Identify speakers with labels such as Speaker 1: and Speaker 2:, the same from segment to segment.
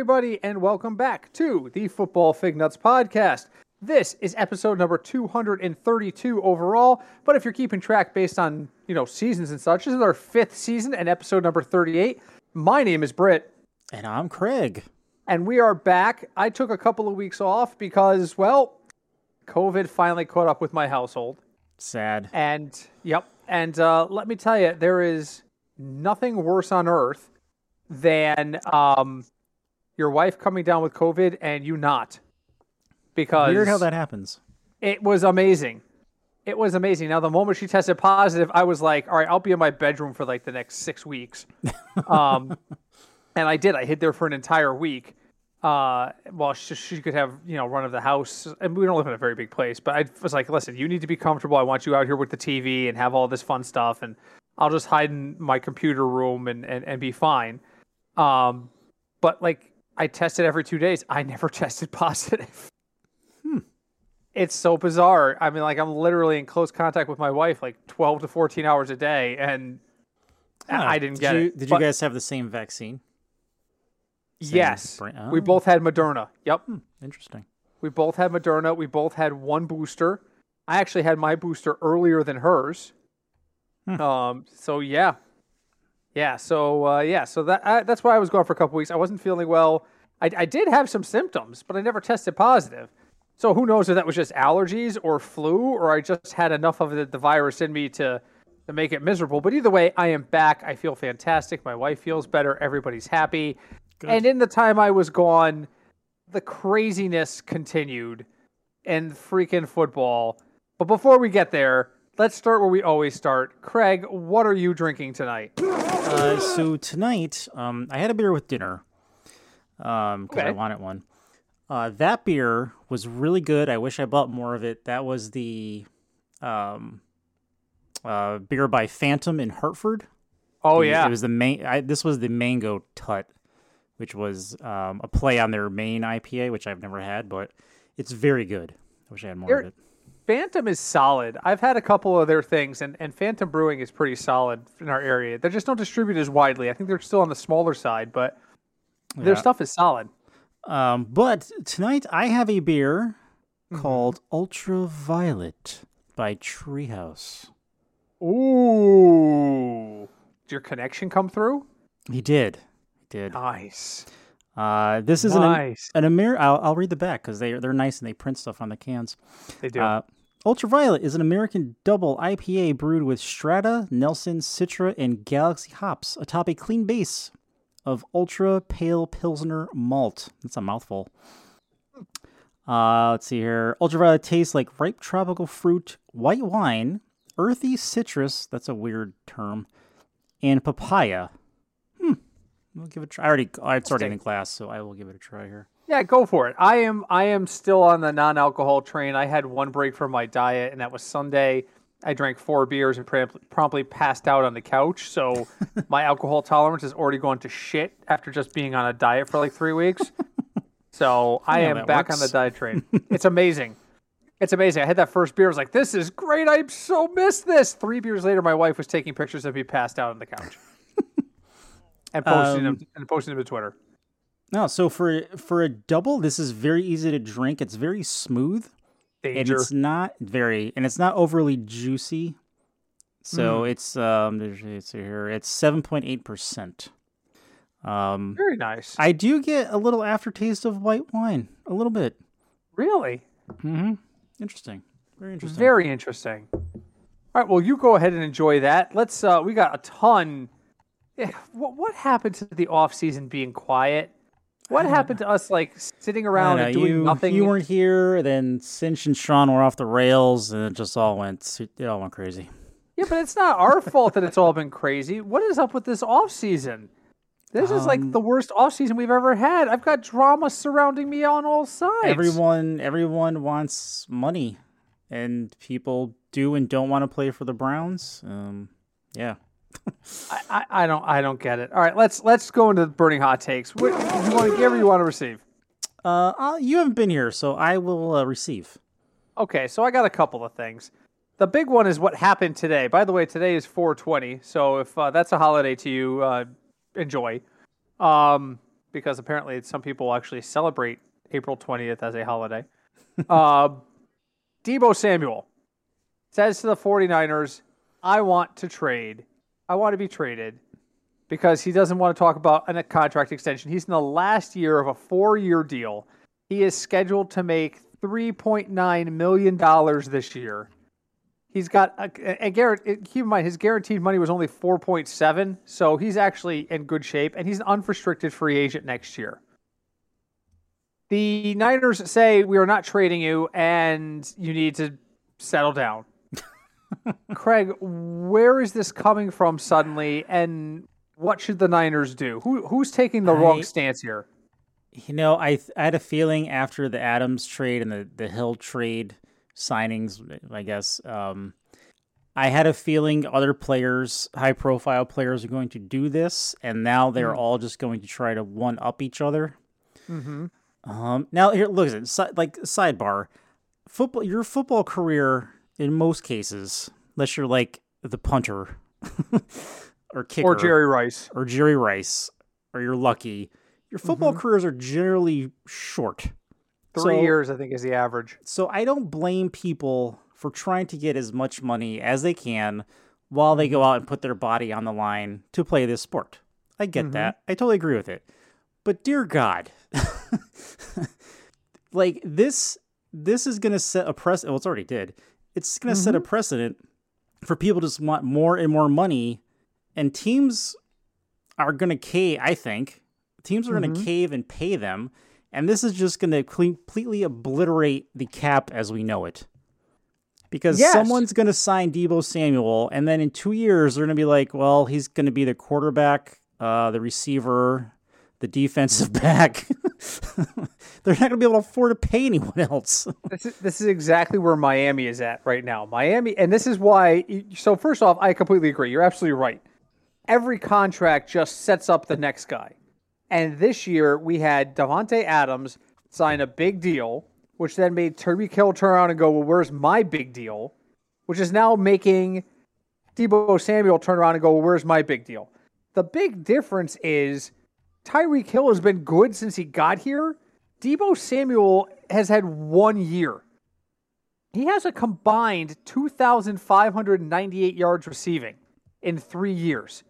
Speaker 1: Everybody, and welcome back to the Football Fig Nuts podcast. This is episode number 232 overall, but if you're keeping track based on, you know, seasons and such, this is our fifth season and episode number 38. My name is Britt,
Speaker 2: And I'm Craig.
Speaker 1: and we are back. I took a couple of weeks off because, well, COVID finally caught up with my household.
Speaker 2: Sad.
Speaker 1: And yep, and uh, let me tell you, there is nothing worse on earth than um, your wife coming down with COVID and you not. Because
Speaker 2: Weird how that happens.
Speaker 1: it was amazing. It was amazing. Now, the moment she tested positive, I was like, all right, I'll be in my bedroom for like the next six weeks. Um, and I did. I hid there for an entire week. Uh, well, she, she could have, you know, run of the house. And we don't live in a very big place, but I was like, listen, you need to be comfortable. I want you out here with the TV and have all this fun stuff. And I'll just hide in my computer room and, and, and be fine. Um, but like, I tested every two days. I never tested positive Hmm. it's so bizarre. I mean, like I'm literally in close contact with my wife like 12 to 14 hours a day, and I- didn't
Speaker 2: did
Speaker 1: get
Speaker 2: you,
Speaker 1: it.
Speaker 2: Did
Speaker 1: But
Speaker 2: you guys have the same vaccine? Same
Speaker 1: Yes,
Speaker 2: brand-
Speaker 1: we
Speaker 2: oh.
Speaker 1: both had Moderna. Yep,
Speaker 2: Interesting.
Speaker 1: we both had Moderna. We both had one booster. I actually had my booster earlier than hers.
Speaker 2: Hmm.
Speaker 1: Um. So yeah, yeah. So uh, yeah. So that I, that's why I was gone for a couple weeks. I wasn't feeling well. I, I did have some symptoms, but I never tested positive. So who knows if that was just allergies or flu, or I just had enough of the, the virus in me to to make it miserable. But either way, I am back. I feel fantastic. My wife feels better. Everybody's happy. And in the time I was gone, the craziness continued and freaking football. But before we get there, let's start where we always start. Craig, what are you drinking tonight?
Speaker 2: Uh, so tonight, um, I had a beer with dinner um, because I wanted one. Uh, that beer was really good. I wish I bought more of it. That was the um, uh, beer by Phantom in Hartford.
Speaker 1: Oh
Speaker 2: The-
Speaker 1: yeah.
Speaker 2: it was the main. I, this was the Mango Tut, which was um, a play on their main IPA, which I've never had, but it's very good. I wish I had more of it.
Speaker 1: Phantom is solid. I've had a couple of their things, and, and Phantom Brewing is pretty solid in our area. They just don't distribute as widely. I think they're still on the smaller side, but their
Speaker 2: Yeah.
Speaker 1: stuff is solid.
Speaker 2: Um, but tonight I have a beer
Speaker 1: Mm-hmm.
Speaker 2: called Ultraviolet by Treehouse.
Speaker 1: Ooh. Did your connection come through?
Speaker 2: He did. He did.
Speaker 1: Nice.
Speaker 2: Uh, this is
Speaker 1: Nice.
Speaker 2: an an Amer. I'll, I'll read the back because they they're nice and they print stuff on the cans.
Speaker 1: They do.
Speaker 2: Uh, Ultraviolet is an American double IPA brewed with Strata, Nelson, Citra, and Galaxy hops atop a clean base of ultra pale Pilsner malt. That's a mouthful. Uh, let's see here. Ultraviolet tastes like ripe tropical fruit, white wine, earthy citrus. That's a weird term. And papaya. Hmm. I'll give it a try. I already, I it's already in the glass, so I will give it a try here.
Speaker 1: Yeah, go for it. I am I am still on the non-alcohol train. I had one break from my diet, and that was Sunday. I drank four beers and promptly passed out on the couch. So my alcohol tolerance has already gone to shit after just being on a diet for like three weeks. So I
Speaker 2: how
Speaker 1: am back on the diet train. It's amazing. It's amazing. I had that first beer. I was like, "This is great. I so missed this." Three beers later, my wife was taking pictures of me passed out on the couch and posting
Speaker 2: Um,
Speaker 1: them and posting them to Twitter.
Speaker 2: No, so for for a double, this is very easy to drink. It's very smooth. and it's not very and it's not overly juicy so it's um it's here it's 7.8% um
Speaker 1: Very nice.
Speaker 2: i do get a little aftertaste of white wine a little bit
Speaker 1: really.
Speaker 2: mm-hmm interesting very interesting
Speaker 1: Very interesting. All right, well, you go ahead and enjoy that. Let's. uh We got a ton. Eh, What what happened to the off season being quiet? What happened to us like sitting around
Speaker 2: know,
Speaker 1: and doing
Speaker 2: you,
Speaker 1: nothing?
Speaker 2: you weren't here then cinch and sean were off the rails and it just all went it all went crazy
Speaker 1: Yeah, but it's not our fault that it's all been crazy. What is up with this off season? This is
Speaker 2: Um,
Speaker 1: like the worst off season we've ever had. I've got drama surrounding me on all sides.
Speaker 2: everyone everyone wants money and people do and don't want to play for the browns um yeah
Speaker 1: I, I, don't I don't get it. All right, let's let's go into the burning hot takes. What, you want to give or you want to receive?
Speaker 2: Uh, uh, you haven't been here, so I will uh, receive.
Speaker 1: Okay, so I got a couple of things. The big one is what happened today. By the way, today is 420, so if uh, that's a holiday to you, uh, enjoy. Um, because apparently some people actually celebrate April 20th as a holiday. uh, Deebo Samuel says to the 49ers, I want to trade. I want to be traded because he doesn't want to talk about a contract extension. He's in the last year of a four year deal. He is scheduled to make $3.9 million this year. He's got a, a, a keep in mind his guaranteed money was only 4.7, so he's actually in good shape and he's an unrestricted free agent next year. The Niners say we are not trading you and you need to settle down. Craig, where is this coming from suddenly and what should the Niners do? Who who's taking the I, wrong stance here?
Speaker 2: You know, I I had a feeling after the Adams trade and the the Hill trade signings, I guess. Um, I had a feeling other players, high profile players, are going to do this, and now they're mm. all just going to try to one up each other.
Speaker 1: Mm-hmm.
Speaker 2: Um, now here, look at it. Si- like sidebar, football. Your football career, in most cases, unless you're like the punter or kicker,
Speaker 1: or Jerry Rice,
Speaker 2: or Jerry Rice, or you're lucky, your football mm-hmm. careers are generally short.
Speaker 1: Three so, years, I think, is the average.
Speaker 2: So I don't blame people for trying to get as much money as they can while they go out and put their body on the line to play this sport. I get mm-hmm. that. I totally agree with it. But dear God, like this, this is going to set a precedent. Well, it's already did. It's going to mm-hmm. set a mm-hmm. precedent for people to just want more and more money, and teams are going to cave. I think teams are mm-hmm. going to cave and pay them and this is just going to completely obliterate the cap as we know it. Because yes. someone's going to sign Deebo Samuel, and then in two years, they're going to be like, well, he's going to be the quarterback, uh, the receiver, the defensive back. they're not going to be able to afford to pay anyone else.
Speaker 1: this, is, this is exactly where Miami is at right now. Miami, and this is why. So, first off, I completely agree. You're absolutely right. Every contract just sets up the next guy. And this year we had Davante Adams sign a big deal, which then made Tyreek Hill turn around and go, "Well, where's my big deal?" Which is now making Deebo Samuel turn around and go, "Well, where's my big deal?" The big difference is Tyreek Hill has been good since he got here. Deebo Samuel has had one year. He has a combined 2,598 yards receiving in three years.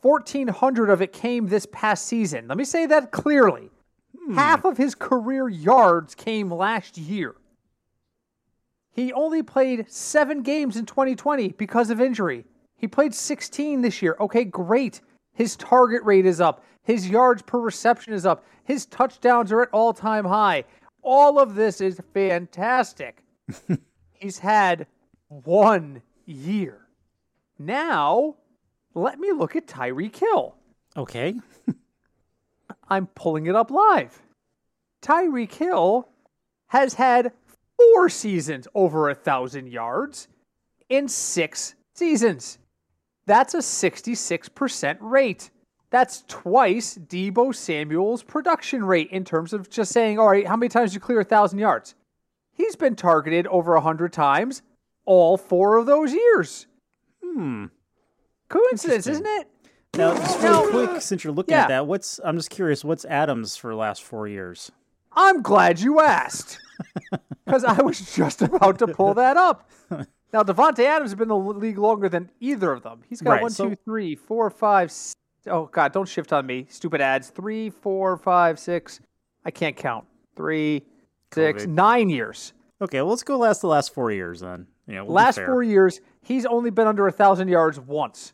Speaker 1: 1,400 of it came this past season. Let me say that clearly. Hmm. Half of his career yards came last year. He only played seven games in 2020 because of injury. He played 16 this year. Okay, great. His target rate is up. His yards per reception is up. His touchdowns are at all time high. All of this is fantastic. He's had one year. Now, let me look at Tyreek Hill.
Speaker 2: Okay.
Speaker 1: I'm pulling it up live. Tyreek Hill has had four seasons over a thousand yards in six seasons. That's a 66% rate. That's twice Deebo Samuel's production rate in terms of just saying, all right, how many times you clear a thousand yards? He's been targeted over a hundred times all four of those years.
Speaker 2: Hmm.
Speaker 1: Coincidence, isn't it?
Speaker 2: Now, just real quick, since you're looking yeah. at that, what's I'm just curious, what's Adams for the last four years?
Speaker 1: I'm glad you asked. Because I was just about to pull that up. Now, Davante Adams has been in the league longer than either of them. He's got right, one, so... two, three, four, five. Six, oh God, don't shift on me, stupid ads. Three, four, five, six. I can't count. Three, six, nine years.
Speaker 2: Okay, well, let's go last the last four years then. Yeah, we'll
Speaker 1: last four years, he's only been under a thousand yards once.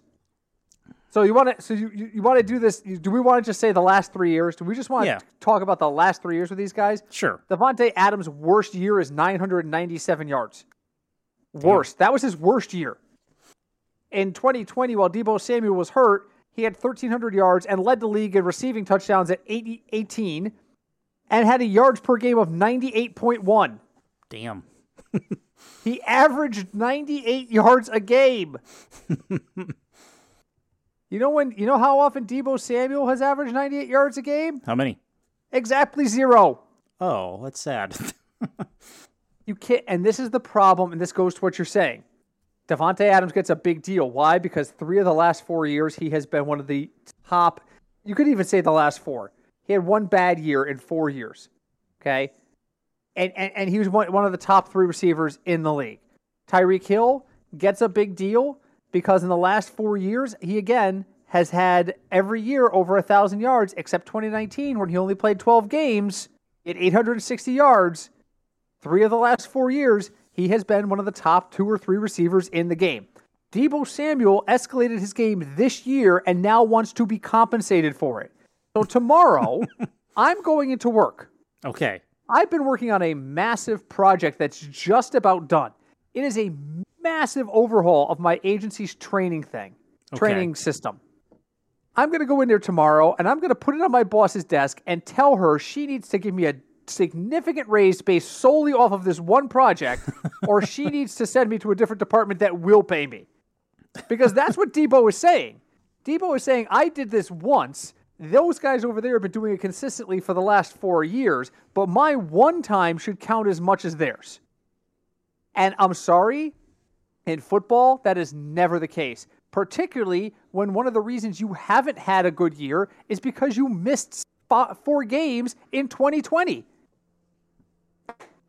Speaker 1: So you want to? So you, you, you want to do this? Do we want to just say the last three years? Do we just want yeah. to talk about the last three years with these guys?
Speaker 2: Sure.
Speaker 1: Davante Adams' worst year is 997 yards. Worst. That was his worst year. In 2020, while Deebo Samuel was hurt, he had 1,300 yards and led the league in receiving touchdowns at 80, 18 and had a yards per game of 98.1.
Speaker 2: Damn.
Speaker 1: he averaged 98 yards a game. You know when you know how often Deebo Samuel has averaged 98 yards a game?
Speaker 2: How many?
Speaker 1: Exactly zero.
Speaker 2: Oh, that's sad.
Speaker 1: you can't and this is the problem, and this goes to what you're saying. Davante Adams gets a big deal. Why? Because three of the last four years he has been one of the top you could even say the last four. He had one bad year in four years. Okay. And, and, and he was one, one of the top three receivers in the league. Tyreek Hill gets a big deal because in the last four years, he again has had every year over a thousand yards, except 2019 when he only played 12 games at 860 yards. Three of the last four years, he has been one of the top two or three receivers in the game. Deebo Samuel escalated his game this year and now wants to be compensated for it. So tomorrow, I'm going into work.
Speaker 2: Okay.
Speaker 1: I've been working on a massive project that's just about done. It is a massive overhaul of my agency's training thing,
Speaker 2: Okay.
Speaker 1: training system. I'm going to go in there tomorrow and I'm going to put it on my boss's desk and tell her she needs to give me a significant raise based solely off of this one project, or she needs to send me to a different department that will pay me. Because that's what Deebo is saying. Deebo is saying, I did this once. Those guys over there have been doing it consistently for the last four years, but my one time should count as much as theirs. And I'm sorry, in football, that is never the case. Particularly when one of the reasons you haven't had a good year is because you missed four games in 2020.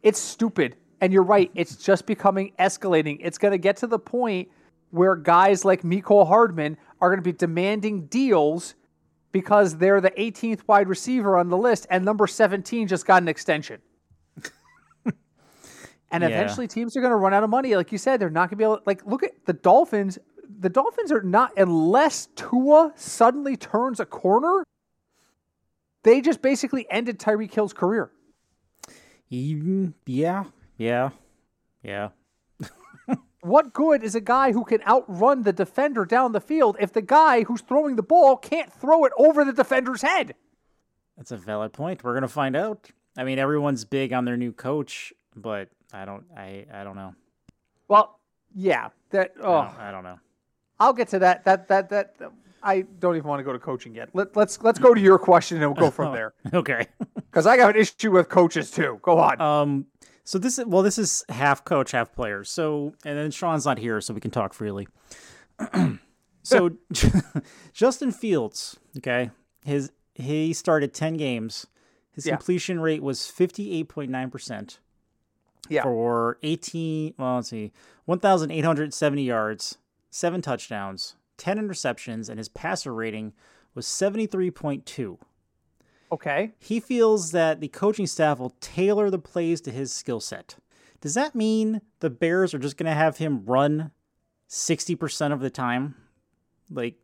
Speaker 1: It's stupid. And you're right, it's just becoming escalating. It's going to get to the point where guys like Mecole Hardman are going to be demanding deals because they're the 18th wide receiver on the list and number 17 just got an extension. and
Speaker 2: Yeah.
Speaker 1: eventually teams are going to run out of money. Like you said, they're not going to be able to, like look at the Dolphins. The Dolphins are not unless Tua suddenly turns a corner, they just basically ended Tyreek Hill's career.
Speaker 2: Yeah. Yeah. Yeah.
Speaker 1: What good is a guy who can outrun the defender down the field if the guy who's throwing the ball can't throw it over the defender's head?
Speaker 2: That's a valid point. We're gonna find out. I mean, everyone's big on their new coach, but I don't. I I don't know.
Speaker 1: Well, yeah, that
Speaker 2: I,
Speaker 1: oh,
Speaker 2: don't, I don't know.
Speaker 1: I'll get to that. That that that I don't even want to go to coaching yet. Let, let's let's go to your question and we'll go from there
Speaker 2: Okay.
Speaker 1: because I got an issue with coaches too. Go on.
Speaker 2: Um. So this is well, this is half coach, half player. So and then Sean's not here, so we can talk freely. so Justin Fields, okay, his he started ten games. His
Speaker 1: Yeah.
Speaker 2: completion rate was fifty eight point nine percent
Speaker 1: yeah,
Speaker 2: for eighteen. Well, let's see, one thousand eight hundred seventy yards, seven touchdowns, ten interceptions, and his passer rating was seventy three point two.
Speaker 1: okay.
Speaker 2: He feels that the coaching staff will tailor the plays to his skill set. Does that mean the Bears are just going to have him run 60% of the time? Like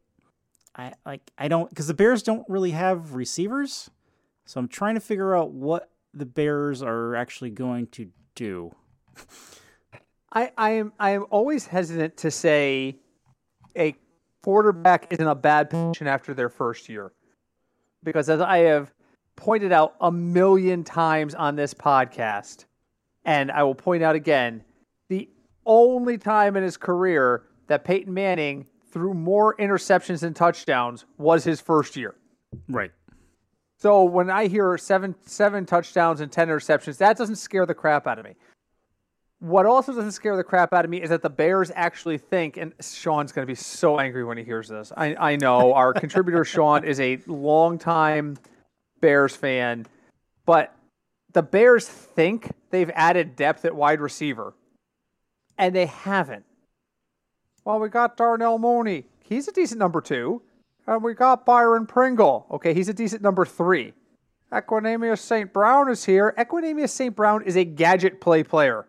Speaker 2: I like I don't cuz the Bears don't really have receivers. So I'm trying to figure out what the Bears are actually going to do.
Speaker 1: I, I am I am always hesitant to say a quarterback is in a bad position after their first year. Because as I have pointed out a million times on this podcast, and I will point out again, the only time in his career that Peyton Manning threw more interceptions than touchdowns was his first year.
Speaker 2: Right.
Speaker 1: So when I hear seven seven touchdowns and ten interceptions, that doesn't scare the crap out of me. What also doesn't scare the crap out of me is that the Bears actually think, and Sean's going to be so angry when he hears this. I, I know our contributor Sean is a longtime Bears fan, but the Bears think they've added depth at wide receiver, and they haven't. Well, we got Darnell Mooney. He's a decent number two. And we got Byron Pringle. Okay, he's a decent number three. Equanimeous St. Brown is here. Equanimeous St. Brown is a gadget play player.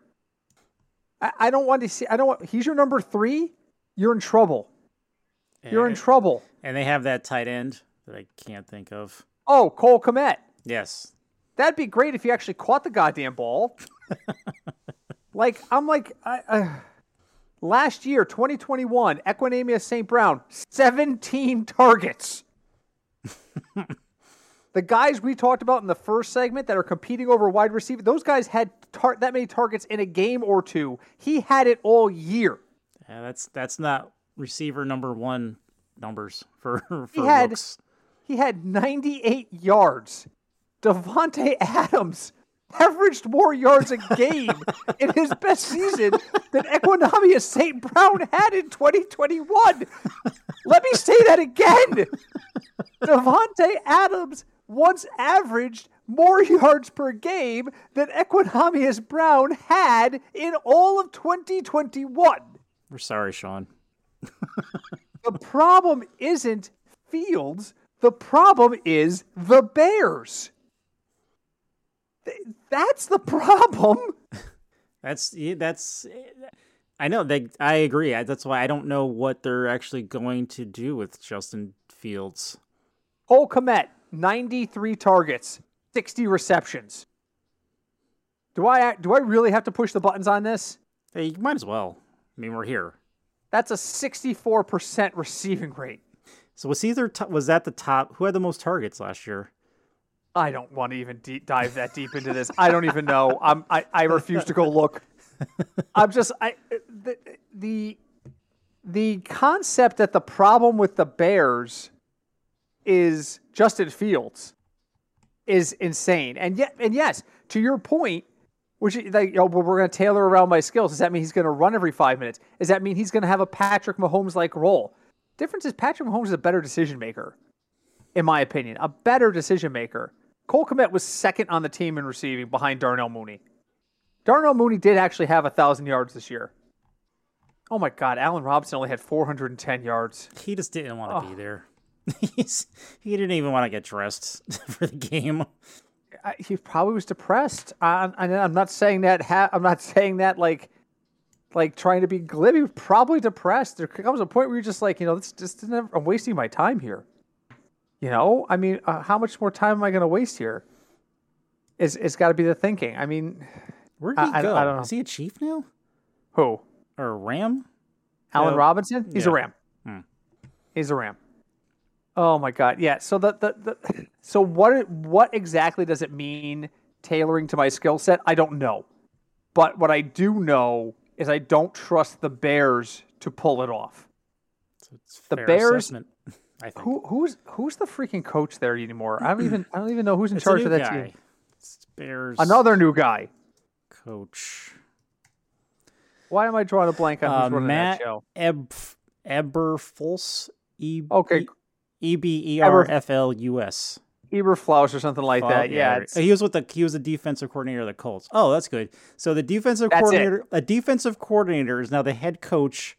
Speaker 1: I, I don't want to see. I don't want. He's your number three. You're in trouble. You're in trouble.
Speaker 2: And they have that tight end that I can't think of.
Speaker 1: Oh, Cole Kmet.
Speaker 2: Yes.
Speaker 1: That'd be great if you actually caught the goddamn ball. like I'm like I, uh, last year, 2021, Equanimeous St. Brown, 17 targets. the guys we talked about in the first segment that are competing over wide receiver, those guys had tar- that many targets in a game or two. He had it all year.
Speaker 2: Yeah, that's that's not receiver number 1 numbers for for
Speaker 1: had-
Speaker 2: looks.
Speaker 1: He had 98 yards. Davante Adams averaged more yards a game in his best season than Equanimeous St. Brown had in 2021. Let me say that again. Davante Adams once averaged more yards per game than Equanimeous Brown had in all of 2021.
Speaker 2: We're sorry, Sean.
Speaker 1: the problem isn't Fields. The problem is the Bears. That's the problem.
Speaker 2: That's that's. Eh, I know they. I agree. That's why I don't know what they're actually going to do with Justin Fields.
Speaker 1: Cole Kmet, 93 targets, 60 receptions. Do I do I really have to push the buttons on this?
Speaker 2: Hey, you might as well. I mean, we're here.
Speaker 1: That's a 64% receiving rate.
Speaker 2: So was either t- was that the top? Who had the most targets last year?
Speaker 1: I don't want to even deep dive that deep into this. I don't even know. I'm, I I refuse to go look. I'm just I the the the concept that the problem with the Bears is Justin Fields is insane. And yet and yes, to your point, which like oh, but we're going to tailor around my skills. Does that mean he's going to run every five minutes? Does that mean he's going to have a Patrick Mahomes like role? Difference is Patrick Mahomes is a better decision maker, in my opinion, a better decision maker. Cole Kmet was second on the team in receiving behind Darnell Mooney. Darnell Mooney did actually have a thousand yards this year. Oh my God, Allen Robinson only had 410 yards.
Speaker 2: He just didn't want to oh. be there. He's, he didn't even want to get dressed for the game.
Speaker 1: He probably was depressed. I, am not saying that. Ha- I'm not saying that like, like trying to be glib. He was probably depressed. There comes a point where you're just like, you know, this just I'm wasting my time here. You know, I mean, uh, how much more time am I going to waste here? Is it's got to be the thinking. I mean,
Speaker 2: where did he I, go? I, I, don't know. Is he a chief now?
Speaker 1: Who?
Speaker 2: Or a ram?
Speaker 1: Allen no. Robinson? He's yeah. a ram. Hmm. He's a ram. Oh my god, yeah. So the, the, the so what what exactly does it mean tailoring to my skill set? I don't know, but what I do know is I don't trust the Bears to pull it off.
Speaker 2: So the Bears. I think.
Speaker 1: Who who's who's the freaking coach there anymore? I don't even I don't even know who's in it's charge of that guy. team.
Speaker 2: It's Bears.
Speaker 1: Another new guy.
Speaker 2: Coach.
Speaker 1: Why am I drawing a blank on who's uh, running
Speaker 2: Matt
Speaker 1: that show?
Speaker 2: Eb Eberflus.
Speaker 1: E- okay.
Speaker 2: E B E R F L U S.
Speaker 1: Eberflus or something like that. Yeah,
Speaker 2: yeah he was with the he was the defensive coordinator of the Colts. Oh, that's good. So the defensive that's coordinator, it. a defensive coordinator, is now the head coach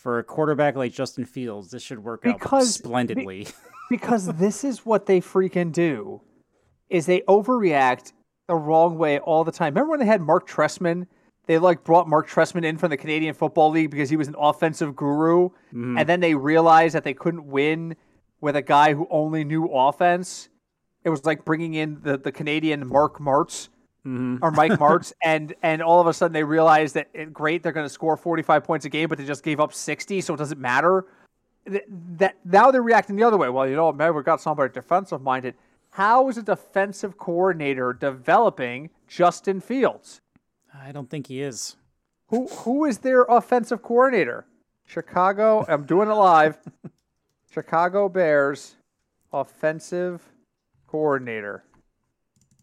Speaker 2: for a quarterback like Justin Fields, this should work because, out splendidly. Be,
Speaker 1: because this is what they freaking do is they overreact the wrong way all the time. Remember when they had Marc Trestman? They like brought Marc Trestman in from the Canadian Football League because he was an offensive guru, mm. and then they realized that they couldn't win with a guy who only knew offense. It was like bringing in the, the Canadian Mark Martz mm-hmm. or Mike Martz, and and all of a sudden they realize that it, great they're going to score 45 points a game, but they just gave up 60, so it doesn't matter. That, that now they're reacting the other way. Well, you know, maybe we've got somebody defensive minded. How is a defensive coordinator developing Justin Fields?
Speaker 2: I don't think he is.
Speaker 1: Who who is their offensive coordinator? Chicago. I'm doing it live. Chicago Bears offensive coordinator.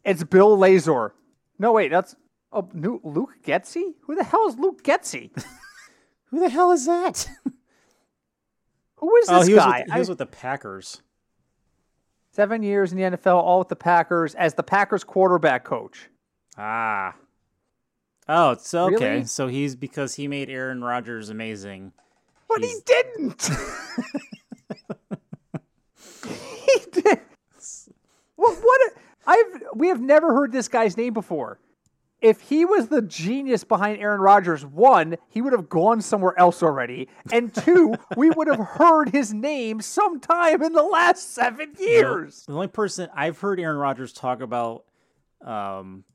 Speaker 1: It's Bill Lazor. No, wait, that's oh, new, Luke Getsy. Who the hell is Luke Getsy?
Speaker 2: Who the hell is that?
Speaker 1: Who is oh, this
Speaker 2: oh, he
Speaker 1: guy?
Speaker 2: Was with, he was with the Packers.
Speaker 1: Seven years in the NFL, all with the Packers as the Packers quarterback coach.
Speaker 2: Ah. Oh, it's okay. Really? So he's because he made Aaron Rodgers amazing.
Speaker 1: But he's... he didn't. What? What? I've we have never heard this guy's name before. If he was the genius behind Aaron Rodgers, one, he would have gone somewhere else already, and two, we would have heard his name sometime in the last seven years.
Speaker 2: The only person I've heard Aaron Rodgers talk about um,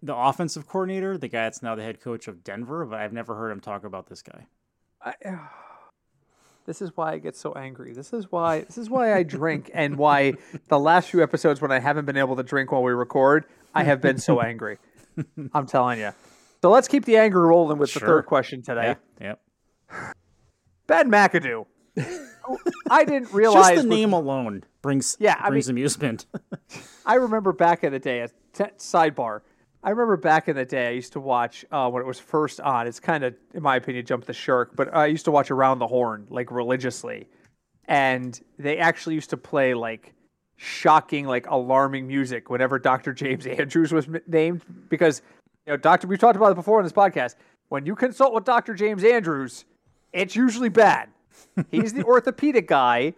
Speaker 2: the offensive coordinator, the guy that's now the head coach of Denver, but I've never heard him talk about this guy.
Speaker 1: I, uh, this is why I get so angry. This is why this is why I drink and why the last few episodes when I haven't been able to drink while we record, I have been so angry. I'm telling you. So let's keep the anger rolling with sure. the third question today. Yep. Ben McAdoo. I didn't realize
Speaker 2: just the name alone brings yeah brings I mean, amusement.
Speaker 1: I remember back in the day. T- sidebar. I remember back in the day, I used to watch uh, when it was first on. It's kind of, in my opinion, jumped the shark, but I used to watch Around the Horn like religiously, and they actually used to play like shocking, like alarming music whenever Dr. James Andrews was m- named because you know, Doctor. We've talked about it before in this podcast. When you consult with Dr. James Andrews, it's usually bad. He's the orthopedic guy.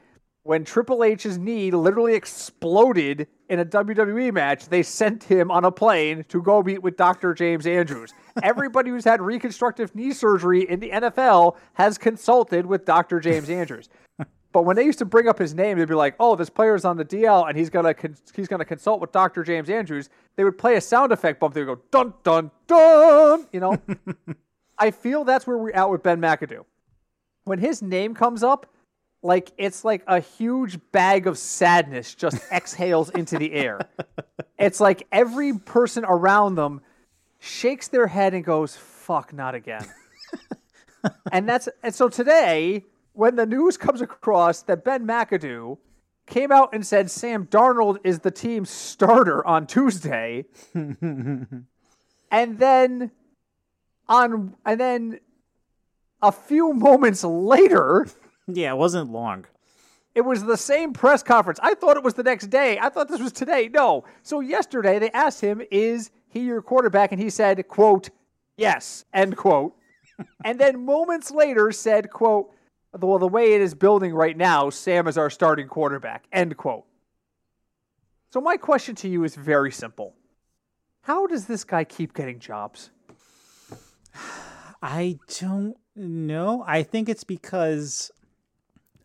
Speaker 1: When Triple H's knee literally exploded in a WWE match, they sent him on a plane to go meet with Dr. James Andrews. Everybody who's had reconstructive knee surgery in the NFL has consulted with Dr. James Andrews. But when they used to bring up his name, they'd be like, "Oh, this player's on the DL, and he's gonna con- he's gonna consult with Dr. James Andrews." They would play a sound effect bump. They would go dun dun dun. You know, I feel that's where we're at with Ben McAdoo. When his name comes up, like it's like a huge bag of sadness just exhales into the air. It's like every person around them shakes their head and goes, "Fuck, not again." and that's and so today when the news comes across that Ben McAdoo came out and said Sam Darnold is the team's starter on Tuesday, and then on and then a few moments later,
Speaker 2: Yeah, it wasn't long.
Speaker 1: it was the same press conference. I thought it was the next day. I thought this was today. No. So yesterday they asked him, "Is he your quarterback?" and he said, "quote Yes." End quote. and then moments later said, "quote Well, the way it is building right now, Sam is our starting quarterback." End quote. So my question to you is very simple: How does this guy keep getting jobs?
Speaker 2: I don't know. I think it's because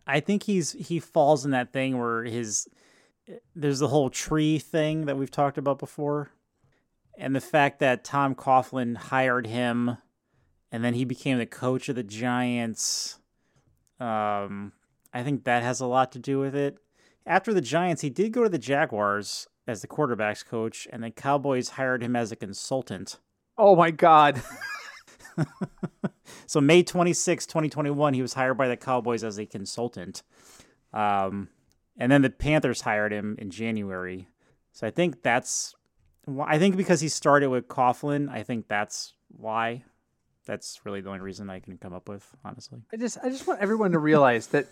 Speaker 2: I think he's he falls in that thing where his there's the whole tree thing that we've talked about before. And the fact that Tom Coughlin hired him and then he became the coach of the Giants. Um I think that has a lot to do with it. After the Giants, he did go to the Jaguars as the quarterbacks coach, and the Cowboys hired him as a consultant.
Speaker 1: Oh my God!
Speaker 2: So May 26, 2021, he was hired by the Cowboys as a consultant. Um, and then the Panthers hired him in January. So I think that's I think because he started with Coughlin, I think that's why. That's really the only reason I can come up with, honestly.
Speaker 1: I just I just want everyone to realize that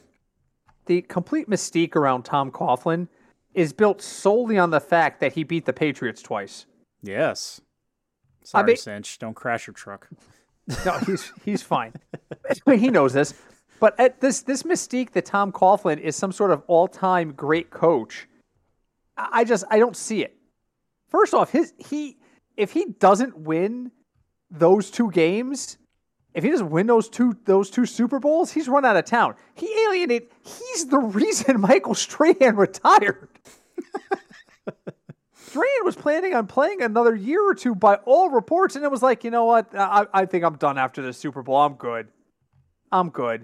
Speaker 1: the complete mystique around Tom Coughlin is built solely on the fact that he beat the Patriots twice.
Speaker 2: Yes. Sorry,
Speaker 1: mean-
Speaker 2: Cinch. Don't crash your truck.
Speaker 1: No, he's he's fine. he knows this. But at this this mystique that Tom Coughlin is some sort of all time great coach, I I just I don't see it. First off, his he if he doesn't win those two games, if he doesn't win those two those two Super Bowls, he's run out of town. He alienated. He's the reason Michael Strahan retired. Strahan was planning on playing another year or two by all reports, and it was like, you know what? I, I think I'm done after the Super Bowl. I'm good. I'm good.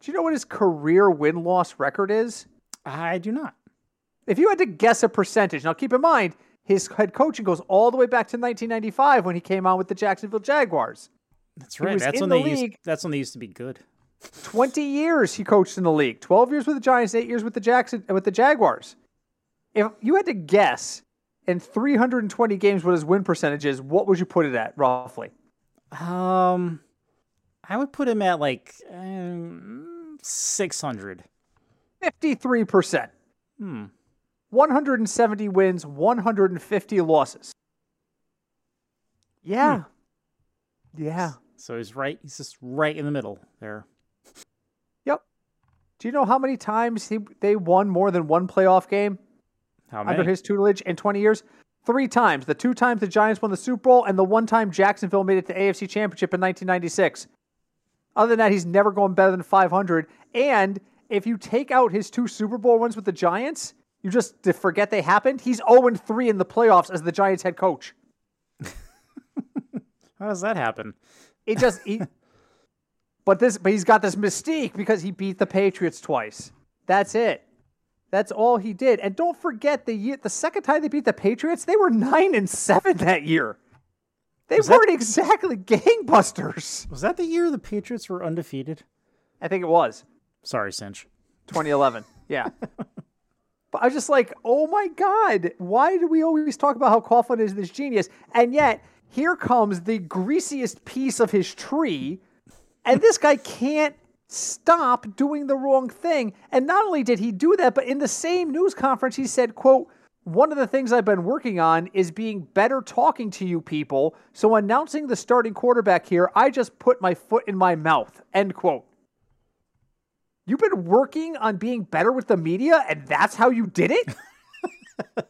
Speaker 1: Do you know what his career win loss record is?
Speaker 2: I do not.
Speaker 1: If you had to guess a percentage, now keep in mind, his head coaching goes all the way back to 1995 when he came on with the Jacksonville Jaguars.
Speaker 2: That's right. That's when
Speaker 1: the
Speaker 2: they used
Speaker 1: league.
Speaker 2: that's when they used to be good.
Speaker 1: 20 years he coached in the league. 12 years with the Giants, 8 years with the Jackson with the Jaguars. If you had to guess in 320 games what his win percentage is, what would you put it at roughly?
Speaker 2: Um I would put him at like um, 600.
Speaker 1: 53%.
Speaker 2: Hmm.
Speaker 1: 170 wins, 150 losses. Yeah. Yeah.
Speaker 2: So he's right. He's just right in the middle there.
Speaker 1: Yep. Do you know how many times he, they won more than one playoff game? Under his tutelage in 20 years? Three times. The two times the Giants won the Super Bowl, and the one time Jacksonville made it to AFC Championship in 1996. Other than that, he's never going better than 500. And if you take out his two Super Bowl wins with the Giants, you just forget they happened. He's 0 3 in the playoffs as the Giants head coach.
Speaker 2: How does that happen?
Speaker 1: It just he, but this but he's got this mystique because he beat the Patriots twice. That's it. That's all he did. And don't forget the year the second time they beat the Patriots, they were nine and seven that year. They
Speaker 2: Was
Speaker 1: weren't exactly gangbusters.
Speaker 2: Was that the year the Patriots were undefeated?
Speaker 1: I think it was
Speaker 2: Sorry, Cinch.
Speaker 1: 2011. Yeah. But I was just like, oh my God, why do we always talk about how Coughlin is this genius? And yet, here comes the greasiest piece of his tree, and this guy can't stop doing the wrong thing. And not only did he do that, but in the same news conference, he said, quote, one of the things I've been working on is being better talking to you people. So announcing the starting quarterback here, I just put my foot in my mouth. End quote. You've been working on being better with the media, and that's how you did it?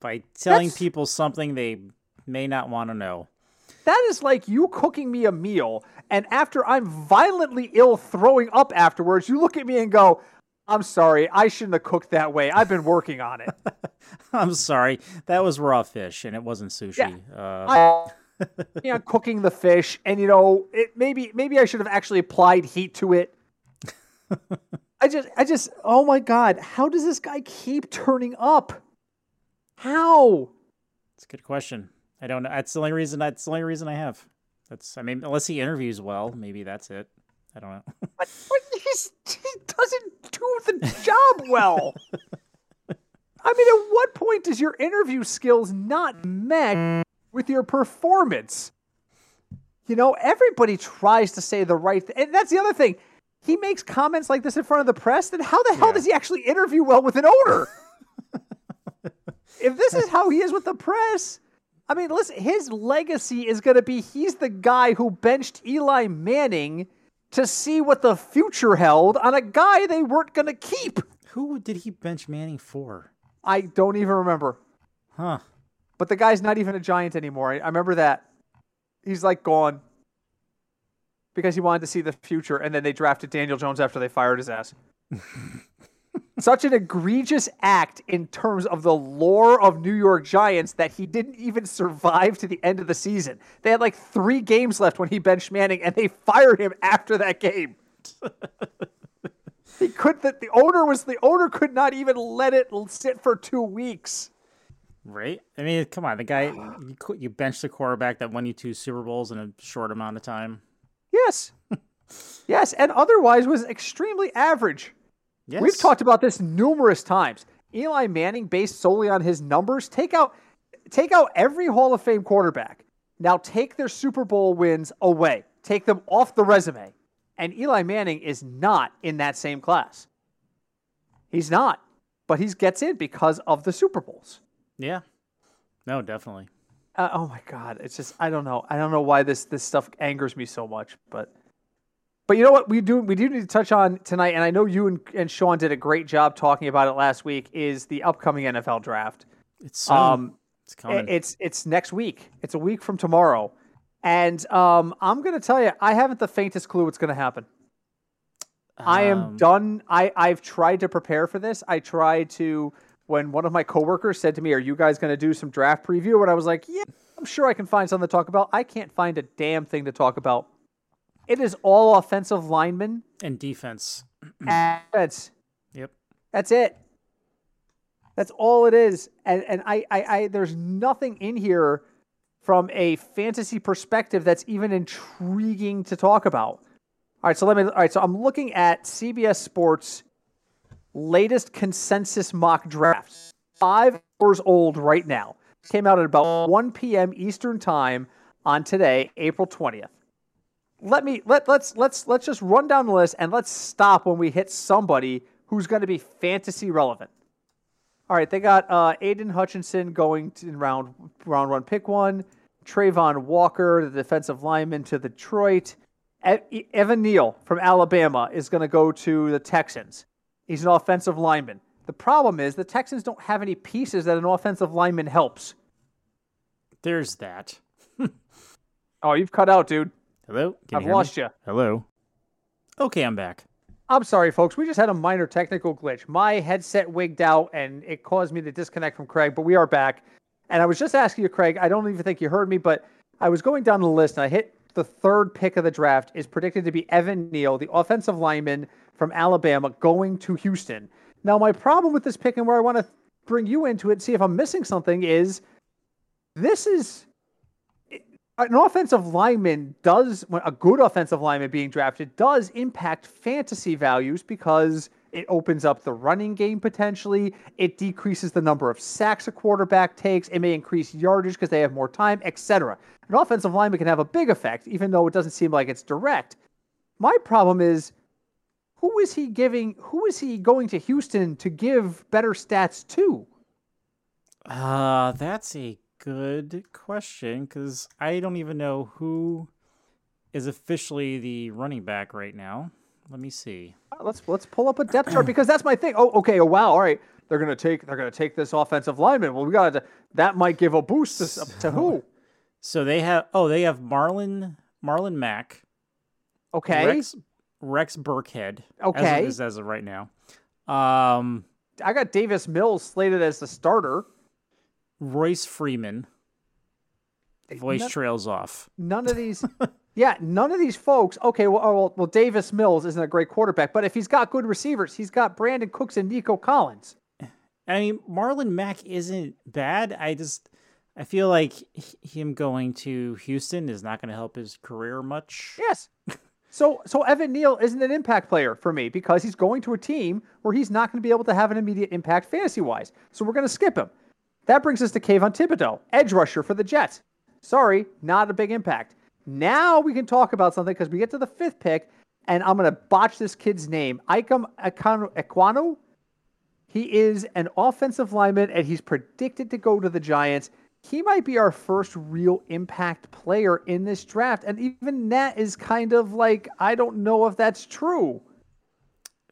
Speaker 2: By telling
Speaker 1: That's-
Speaker 2: people something they may not want to know.
Speaker 1: That is like you cooking me a meal, and after I'm violently ill throwing up afterwards, you look at me and go, I'm sorry, I shouldn't have cooked that way. I've been working on it.
Speaker 2: I'm sorry. That was raw fish and it wasn't sushi. Uh,
Speaker 1: I, you know, cooking the fish, and you know, it maybe maybe I should have actually applied heat to it. I just, I just, oh my god, how does this guy keep turning up? How?
Speaker 2: it's a good question. I don't know. That's the only reason. That's the only reason I have. That's. I mean, unless he interviews well, maybe that's it. I don't know.
Speaker 1: But, but he's, he doesn't do the job well. I mean, at what point does your interview skills not match with your performance? You know, everybody tries to say the right thing. And that's the other thing. He makes comments like this in front of the press, then how the hell
Speaker 2: Yeah.
Speaker 1: does he actually interview well with an owner? if this is how he is with the press, I mean, listen, his legacy is going to be he's the guy who benched Eli Manning to see what the future held on a guy they weren't going to keep.
Speaker 2: Who did he bench Manning for?
Speaker 1: I don't even remember.
Speaker 2: Huh?
Speaker 1: But the guy's not even a giant anymore. I, I remember that. He's like gone because he wanted to see the future, and then they drafted Daniel Jones after they fired his ass. Such an egregious act in terms of the lore of New York Giants that he didn't even survive to the end of the season. They had like three games left when he benched Manning, and they fired him after that game. he could. The, the owner was the owner could not even let it sit for two weeks.
Speaker 2: Right? I mean, come on. The guy you you bench the quarterback that won you two Super Bowls in a short amount of time.
Speaker 1: Yes. yes, and otherwise was extremely average.
Speaker 2: Yes.
Speaker 1: We've talked about this numerous times. Eli Manning, based solely on his numbers, take out take out every Hall of Fame quarterback. Now take their Super Bowl wins away. Take them off the resume. And Eli Manning is not in that same class. He's not. But he gets in because of the Super Bowls.
Speaker 2: Yeah. No, definitely.
Speaker 1: Uh, oh my god, it's just I don't know. I don't know why this this stuff angers me so much, but but you know what we do we do need to touch on tonight, and I know you and, and Sean did a great job talking about it last week. Is the upcoming NFL draft?
Speaker 2: It's soon.
Speaker 1: Um,
Speaker 2: it's coming.
Speaker 1: It's it's next week. It's a week from tomorrow, and um, I'm gonna tell you, I haven't the faintest clue what's gonna happen. I am
Speaker 2: Um,
Speaker 1: done. I I've tried to prepare for this. I tried to when one of my coworkers said to me, "Are you guys going to do some draft preview?" And I was like, "Yeah, I'm sure I can find something to talk about." I can't find a damn thing to talk about. It is all offensive linemen.
Speaker 2: And defense.
Speaker 1: and That's
Speaker 2: Yep.
Speaker 1: that's it. That's all it is. And and I, I, I there's nothing in here from a fantasy perspective that's even intriguing to talk about. All right, so let me all right, so I'm looking at CBS Sports latest consensus mock draft. Five hours old right now. Came out at about 1 p.m. Eastern time on today, April 20th. Let me let let's let's let's just run down the list and let's stop when we hit somebody who's going to be fantasy relevant. All right, they got uh, Aidan Hutchinson going to in round round one, pick one. Travon Walker, the defensive lineman to Detroit. E- Evan Neal from Alabama is going to go to the Texans. He's an offensive lineman. The problem is the Texans don't have any pieces that an offensive lineman helps.
Speaker 2: There's that.
Speaker 1: Oh, you've cut out, dude.
Speaker 2: Hello? Can
Speaker 1: I've
Speaker 2: you hear me?
Speaker 1: lost you.
Speaker 2: Hello? Okay, I'm back.
Speaker 1: I'm sorry, folks. We just had a minor technical glitch. My headset wigged out and it caused me to disconnect from Craig, but we are back. And I was just asking you, Craig, I don't even think you heard me, but I was going down the list and I hit the third pick of the draft is predicted to be Evan Neal, the offensive lineman from Alabama, going to Houston. Now, my problem with this pick and where I want to bring you into it, see if I'm missing something, is this is an offensive lineman does a good offensive lineman being drafted does impact fantasy values because it opens up the running game potentially. It decreases the number of sacks a quarterback takes. It may increase yardage because they have more time etc an offensive lineman can have a big effect even though it doesn't seem like it's direct. My problem is who is he giving who is he going to Houston to give better stats to?
Speaker 2: Uh, that's a good question because I don't even know who is officially the running back right now. Let me see.
Speaker 1: Uh, let's let's pull up a depth chart because that's my thing. Oh, okay. Oh, wow. All right. They're gonna take they're gonna take this offensive lineman. Well, we got to that might give a boost to, so, to who?
Speaker 2: So they have oh they have Marlon Marlon Mack.
Speaker 1: Okay.
Speaker 2: Rex, Rex Burkhead.
Speaker 1: Okay.
Speaker 2: As, as of right now. Um,
Speaker 1: I got Davis Mills slated as the starter.
Speaker 2: Royce Freeman. Voice
Speaker 1: none,
Speaker 2: trails off.
Speaker 1: None of these. yeah, none of these folks. Okay, well, oh, well, well, Davis Mills isn't a great quarterback, but if he's got good receivers, he's got Brandin Cooks and Nico Collins.
Speaker 2: I mean, Marlon Mack isn't bad. I just I feel like him going to Houston is not going to help his career much.
Speaker 1: Yes. So so Evan Neal isn't an impact player for me because he's going to a team where he's not going to be able to have an immediate impact fantasy wise. So we're going to skip him. That brings us to Kayvon Thibodeaux, edge rusher for the Jets. Sorry, not a big impact. Now we can talk about something because we get to the fifth pick, and I'm going to botch this kid's name. Ikem Ekwonu. He is an offensive lineman, and he's predicted to go to the Giants he might be our first real impact player in this draft. And even that is kind of like, I don't know if that's true.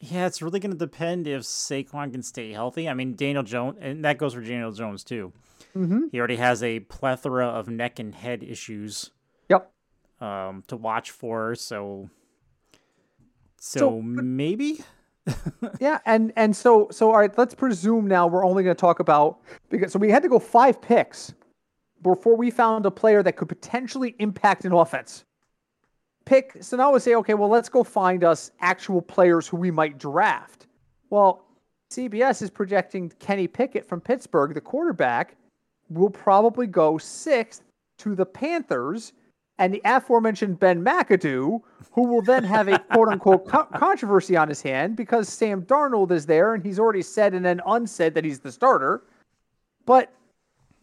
Speaker 2: Yeah, it's really going to depend if Saquon can stay healthy. I mean, Daniel Jones, and that goes for Daniel Jones too.
Speaker 1: Mm-hmm.
Speaker 2: He already has a plethora of neck and head issues.
Speaker 1: Yep.
Speaker 2: Um, to watch for. So, so, so maybe.
Speaker 1: yeah, and and so so all right, let's presume now we're only going to talk about because so we had to go five picks before we found a player that could potentially impact an offense. Pick so now we say okay, well let's go find us actual players who we might draft. Well, CBS is projecting Kenny Pickett from Pittsburgh, the quarterback, will probably go sixth to the Panthers and the aforementioned Ben McAdoo, who will then have a quote unquote co- controversy on his hand because Sam Darnold is there and he's already said and then unsaid that he's the starter. But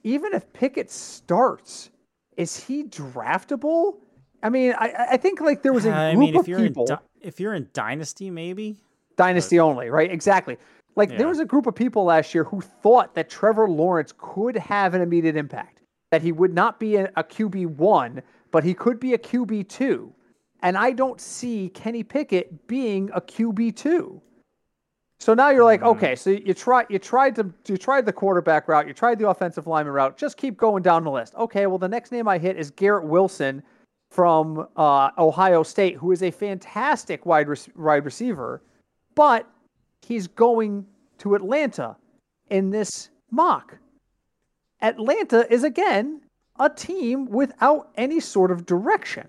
Speaker 1: even if Pickett starts, is he draftable? I mean, I, I think like there was a group I mean, if
Speaker 2: of
Speaker 1: you're people.
Speaker 2: In di- if you're in Dynasty, maybe
Speaker 1: Dynasty but... only, right? Exactly. Like yeah. there was a group of people last year who thought that Trevor Lawrence could have an immediate impact, that he would not be a, a QB one, but he could be a QB2. And I don't see Kenny Pickett being a QB2. So now you're like, mm-hmm. okay, so you try you tried to you tried the quarterback route, you tried the offensive lineman route, just keep going down the list. Okay, well the next name I hit is Garrett Wilson from uh, Ohio State, who is a fantastic wide wide receiver, but he's going to Atlanta in this mock. Atlanta is again a team without any sort of direction.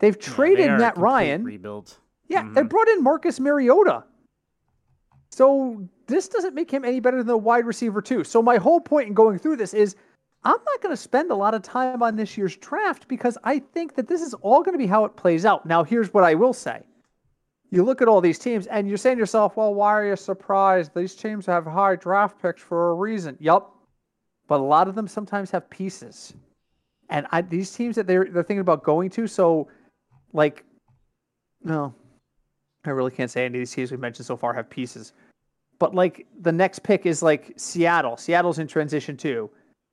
Speaker 1: They've traded yeah, they Matt Ryan.
Speaker 2: Rebuild.
Speaker 1: Yeah, mm-hmm. they brought in Marcus Mariota. So this doesn't make him any better than the wide receiver too. So my whole point in going through this is I'm not going to spend a lot of time on this year's draft because I think that this is all going to be how it plays out. Now here's what I will say. You look at all these teams and you're saying to yourself, well, why are you surprised? These teams have high draft picks for a reason. Yup but a lot of them sometimes have pieces. And I, these teams that they're they're thinking about going to, so like, no, I really can't say any of these teams we've mentioned so far have pieces. But like the next pick is like Seattle. Seattle's in transition too.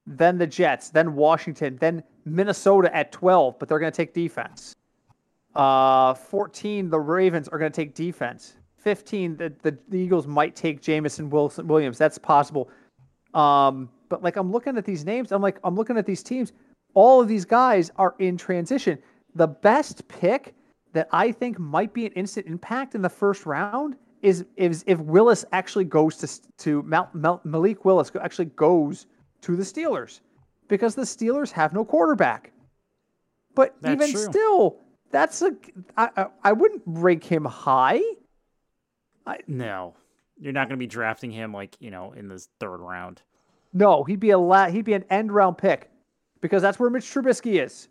Speaker 1: Then the Jets. Then Washington. Then Minnesota at twelve, but they're going to take defense. Uh, fourteen, the Ravens are going to take defense. Fifteen, the, the, the Eagles might take Jameson Wilson Williams. That's possible. Um, but like I'm looking at these names, I'm like I'm looking at these teams. All of these guys are in transition. The best pick that I think might be an instant impact in the first round is is if Willis actually goes to to Mal, Mal, Malik Willis actually goes to the Steelers because the Steelers have no quarterback. But that's even true. still, that's a I, I wouldn't rank him high.
Speaker 2: I, no, you're not going to be drafting him like you know in the third round.
Speaker 1: No, he'd be a la- he'd be an end round pick because that's where Mitch Trubisky is.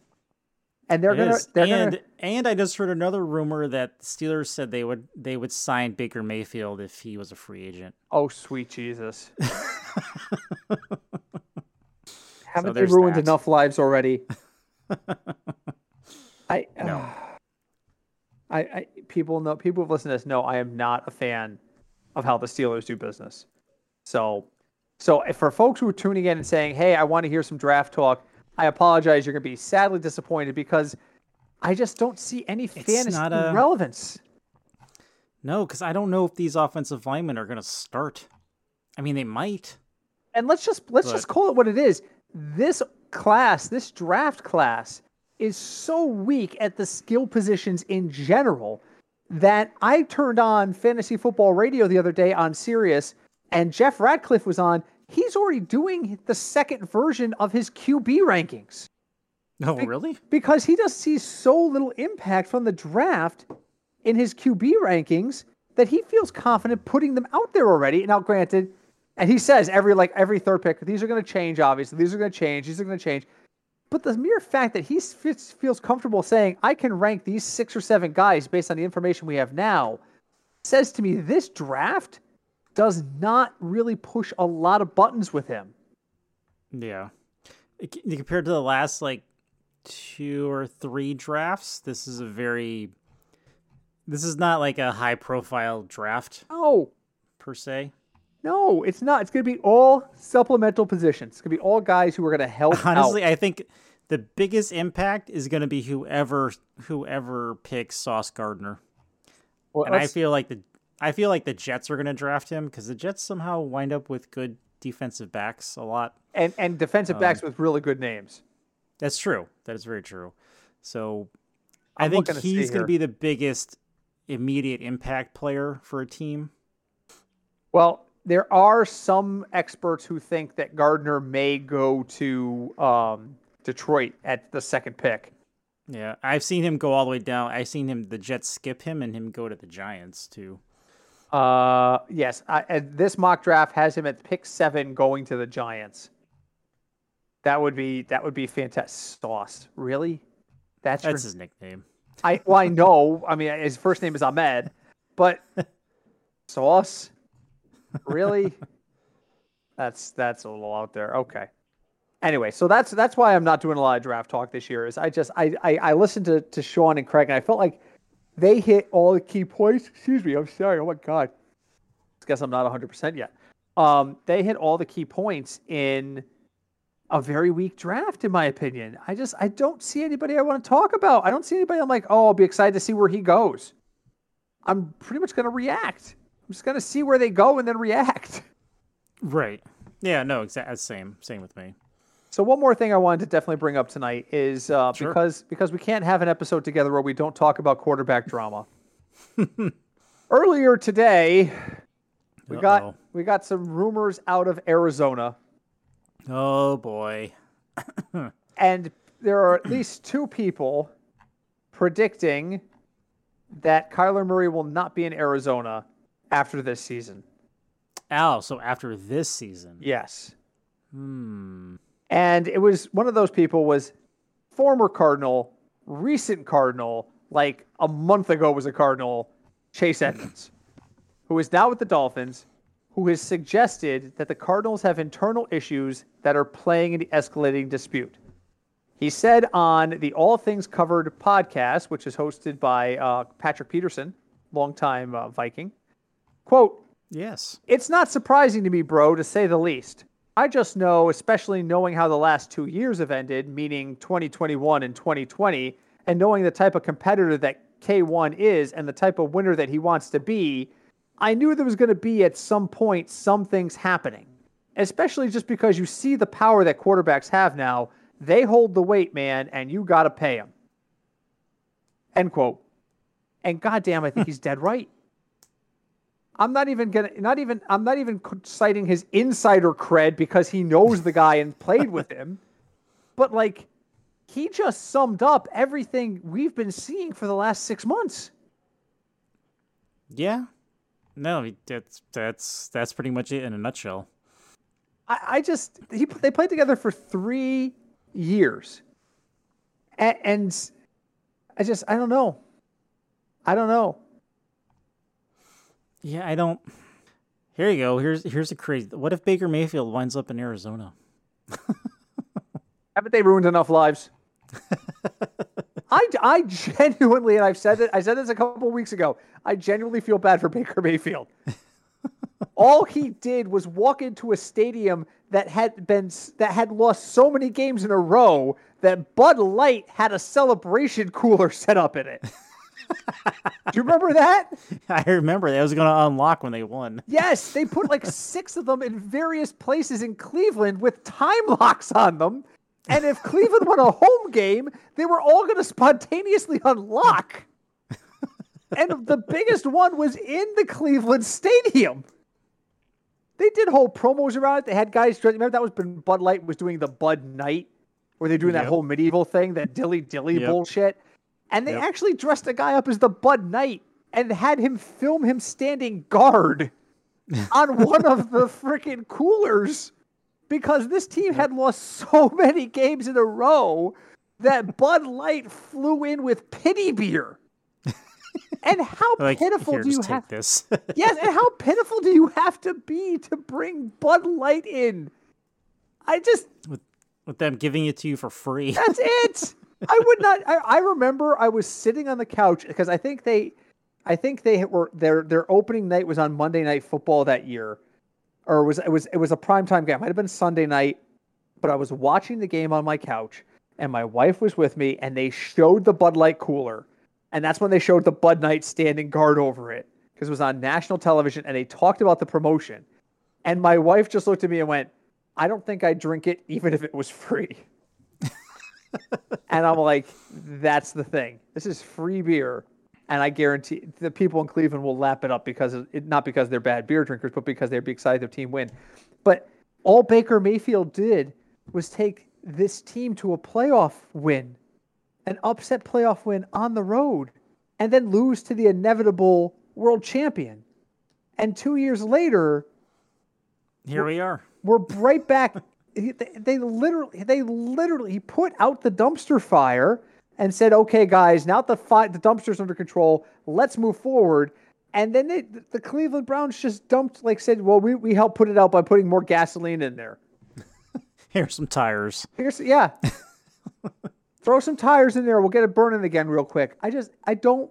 Speaker 1: And they're gonna, they're
Speaker 2: and
Speaker 1: gonna...
Speaker 2: and I just heard another rumor that the Steelers said they would they would sign Baker Mayfield if he was a free agent.
Speaker 1: Oh sweet Jesus! Haven't so they ruined that. enough lives already? I no. Uh, I, I people know people who've listened to this know I am not a fan of how the Steelers do business. So, so for folks who are tuning in and saying, "Hey, I want to hear some draft talk," I apologize. You're going to be sadly disappointed because I just don't see any fantasy
Speaker 2: not a-
Speaker 1: relevance.
Speaker 2: No, because I don't know if these offensive linemen are going to start. I mean, they might.
Speaker 1: And let's just let's just call it what it is. This class, this draft class, is so weak at the skill positions in general that I turned on fantasy football radio the other day on Sirius, and Jeff Ratcliffe was on. He's already doing the second version of his QB rankings
Speaker 2: Oh, really?
Speaker 1: because he just sees so little impact from the draft in his QB rankings that he feels confident putting them out there already. Now, granted, and he says every like every third pick, these are going to change. Obviously, these are going to change. These are going to change. But the mere fact that he feels, feels comfortable saying I can rank these six or seven guys based on the information we have now says to me this draft does not really push a lot of buttons with him.
Speaker 2: Yeah. Compared to the last like two or three drafts, this is a very. This is not like a high profile draft
Speaker 1: Oh,
Speaker 2: per se.
Speaker 1: No, it's not. It's going to be all supplemental positions. It's going to be all guys who are going to help
Speaker 2: Honestly,
Speaker 1: out.
Speaker 2: I think the biggest impact is going to be whoever whoever picks Sauce Gardner.
Speaker 1: Well,
Speaker 2: And I feel like the I feel like the Jets are going to draft him because the Jets somehow wind up with good defensive backs a lot.
Speaker 1: and and defensive backs
Speaker 2: Um,
Speaker 1: with really good names.
Speaker 2: That's true. That is very true. So I
Speaker 1: I'm
Speaker 2: think
Speaker 1: to see
Speaker 2: he's going to be the biggest immediate impact player for a team.
Speaker 1: Well, there are some experts who think that Gardner may go to um, Detroit at the second pick.
Speaker 2: Yeah, I've seen him go all the way down. I've seen him the Jets skip him and him go to the Giants too.
Speaker 1: Uh, yes, I, and this mock draft has him at pick seven, going to the Giants. That would be that would be fantastic. Sauce, really? That's, your
Speaker 2: That's his nickname.
Speaker 1: I well, I know. I mean, his first name is Ahmed, but Sauce, really? That's that's a little out there. Okay. Anyway, so that's that's why I'm not doing a lot of draft talk this year. Is I just I I, I listened to to Sean and Craig, and I felt like they hit all the key points. Excuse me. I'm sorry. Oh my god. I guess I'm not 100 percent yet. Um, they hit all the key points in a very weak draft, in my opinion. I just I don't see anybody I want to talk about. I don't see anybody I'm like, oh, I'll be excited to see where he goes. I'm pretty much gonna react. I'm just gonna see where they go and then react.
Speaker 2: Right. Yeah. No. Exactly. Same. Same with me.
Speaker 1: So one more thing I wanted to definitely bring up tonight is uh,
Speaker 2: Sure.
Speaker 1: because because we can't have an episode together where we don't talk about quarterback drama. Earlier today, we got
Speaker 2: Uh-oh.
Speaker 1: we got some rumors out of Arizona,
Speaker 2: Oh boy.
Speaker 1: and there are at least two people predicting that Kyler Murray will not be in Arizona after this season.
Speaker 2: Al. So after this season.
Speaker 1: Yes.
Speaker 2: Hmm.
Speaker 1: And it was one of those people was former Cardinal, recent Cardinal, like a month ago was a Cardinal, Chase Edmonds, who is now with the Dolphins, who has suggested that the Cardinals have internal issues that are playing an escalating dispute. He said on the All Things Covered podcast, which is hosted by uh, Patrick Peterson, longtime uh, Viking, quote,
Speaker 2: Yes.
Speaker 1: it's not surprising to me, bro, to say the least. I just know, especially knowing how the last two years have ended, meaning 2021 and 2020, and knowing the type of competitor that K1 is and the type of winner that he wants to be, I knew there was going to be at some point some things happening. Especially just because you see the power that quarterbacks have now. They hold the weight, man, and you got to pay them. End quote. And goddamn, I think he's dead right. I'm not even gonna, not even, I'm not even citing his insider cred because he knows the guy and played with him, but like, he just summed up everything we've been seeing for the last six months.
Speaker 2: Yeah. No. That's that's that's pretty much it in a nutshell.
Speaker 1: I, I just, he, they played together for three years, and, and I just, I don't know, I don't know.
Speaker 2: Yeah. I don't. Here you go. Here's here's a crazy. What if Baker Mayfield winds up in Arizona?
Speaker 1: Haven't they ruined enough lives? I, I genuinely, and I've said it, I said this a couple weeks ago. I genuinely feel bad for Baker Mayfield. All he did was walk into a stadium that had been that had lost so many games in a row that Bud Light had a celebration cooler set up in it. Do you remember that?
Speaker 2: I remember that was going to unlock when they won.
Speaker 1: Yes, they put like six of them in various places in Cleveland with time locks on them. And if Cleveland won a home game, they were all going to spontaneously unlock. and the biggest one was in the Cleveland Stadium. They did whole promos around it. They had guys. Remember that was when Bud Light was doing the Bud Knight, where they're doing that whole medieval thing, that dilly dilly
Speaker 2: Yep.
Speaker 1: bullshit. And they
Speaker 2: Yep.
Speaker 1: actually dressed a guy up as the Bud Knight and had him film him standing guard on one of the freaking coolers because this team had lost so many games in a row that Bud Light flew in with pity beer. And how
Speaker 2: Like,
Speaker 1: pitiful do you have?
Speaker 2: take this?
Speaker 1: Yes, and how pitiful do you have to be to bring Bud Light in? I just
Speaker 2: with, With them giving it to you for free.
Speaker 1: that's it. I would not. I, I remember I was sitting on the couch because I think they, I think they were their their opening night was on Monday Night Football that year, or it was it was it was a primetime game. It might have been Sunday night, but I was watching the game on my couch, and my wife was with me, and they showed the Bud Light cooler, and that's when they showed the Bud Light standing guard over it because it was on national television, and they talked about the promotion, and my wife just looked at me and went, "I don't think I'd drink it even if it was free." And I'm like, that's the thing. This is free beer, and I guarantee the people in Cleveland will lap it up because it, not because they're bad beer drinkers, but because they'd be excited their team win. But all Baker Mayfield did was take this team to a playoff win, an upset playoff win on the road, and then lose to the inevitable world champion. And two years later,
Speaker 2: Here we are.
Speaker 1: we're right back. He- they, they literally, they literally, he put out the dumpster fire and said, "Okay, guys, now the fi- the dumpster's under control. Let's move forward." And then they, the Cleveland Browns just dumped, like said, "Well, we, we helped put it out by putting more gasoline in there."
Speaker 2: Here's some tires.
Speaker 1: Here's yeah, throw some tires in there. We'll get it burning again real quick. I just, I don't,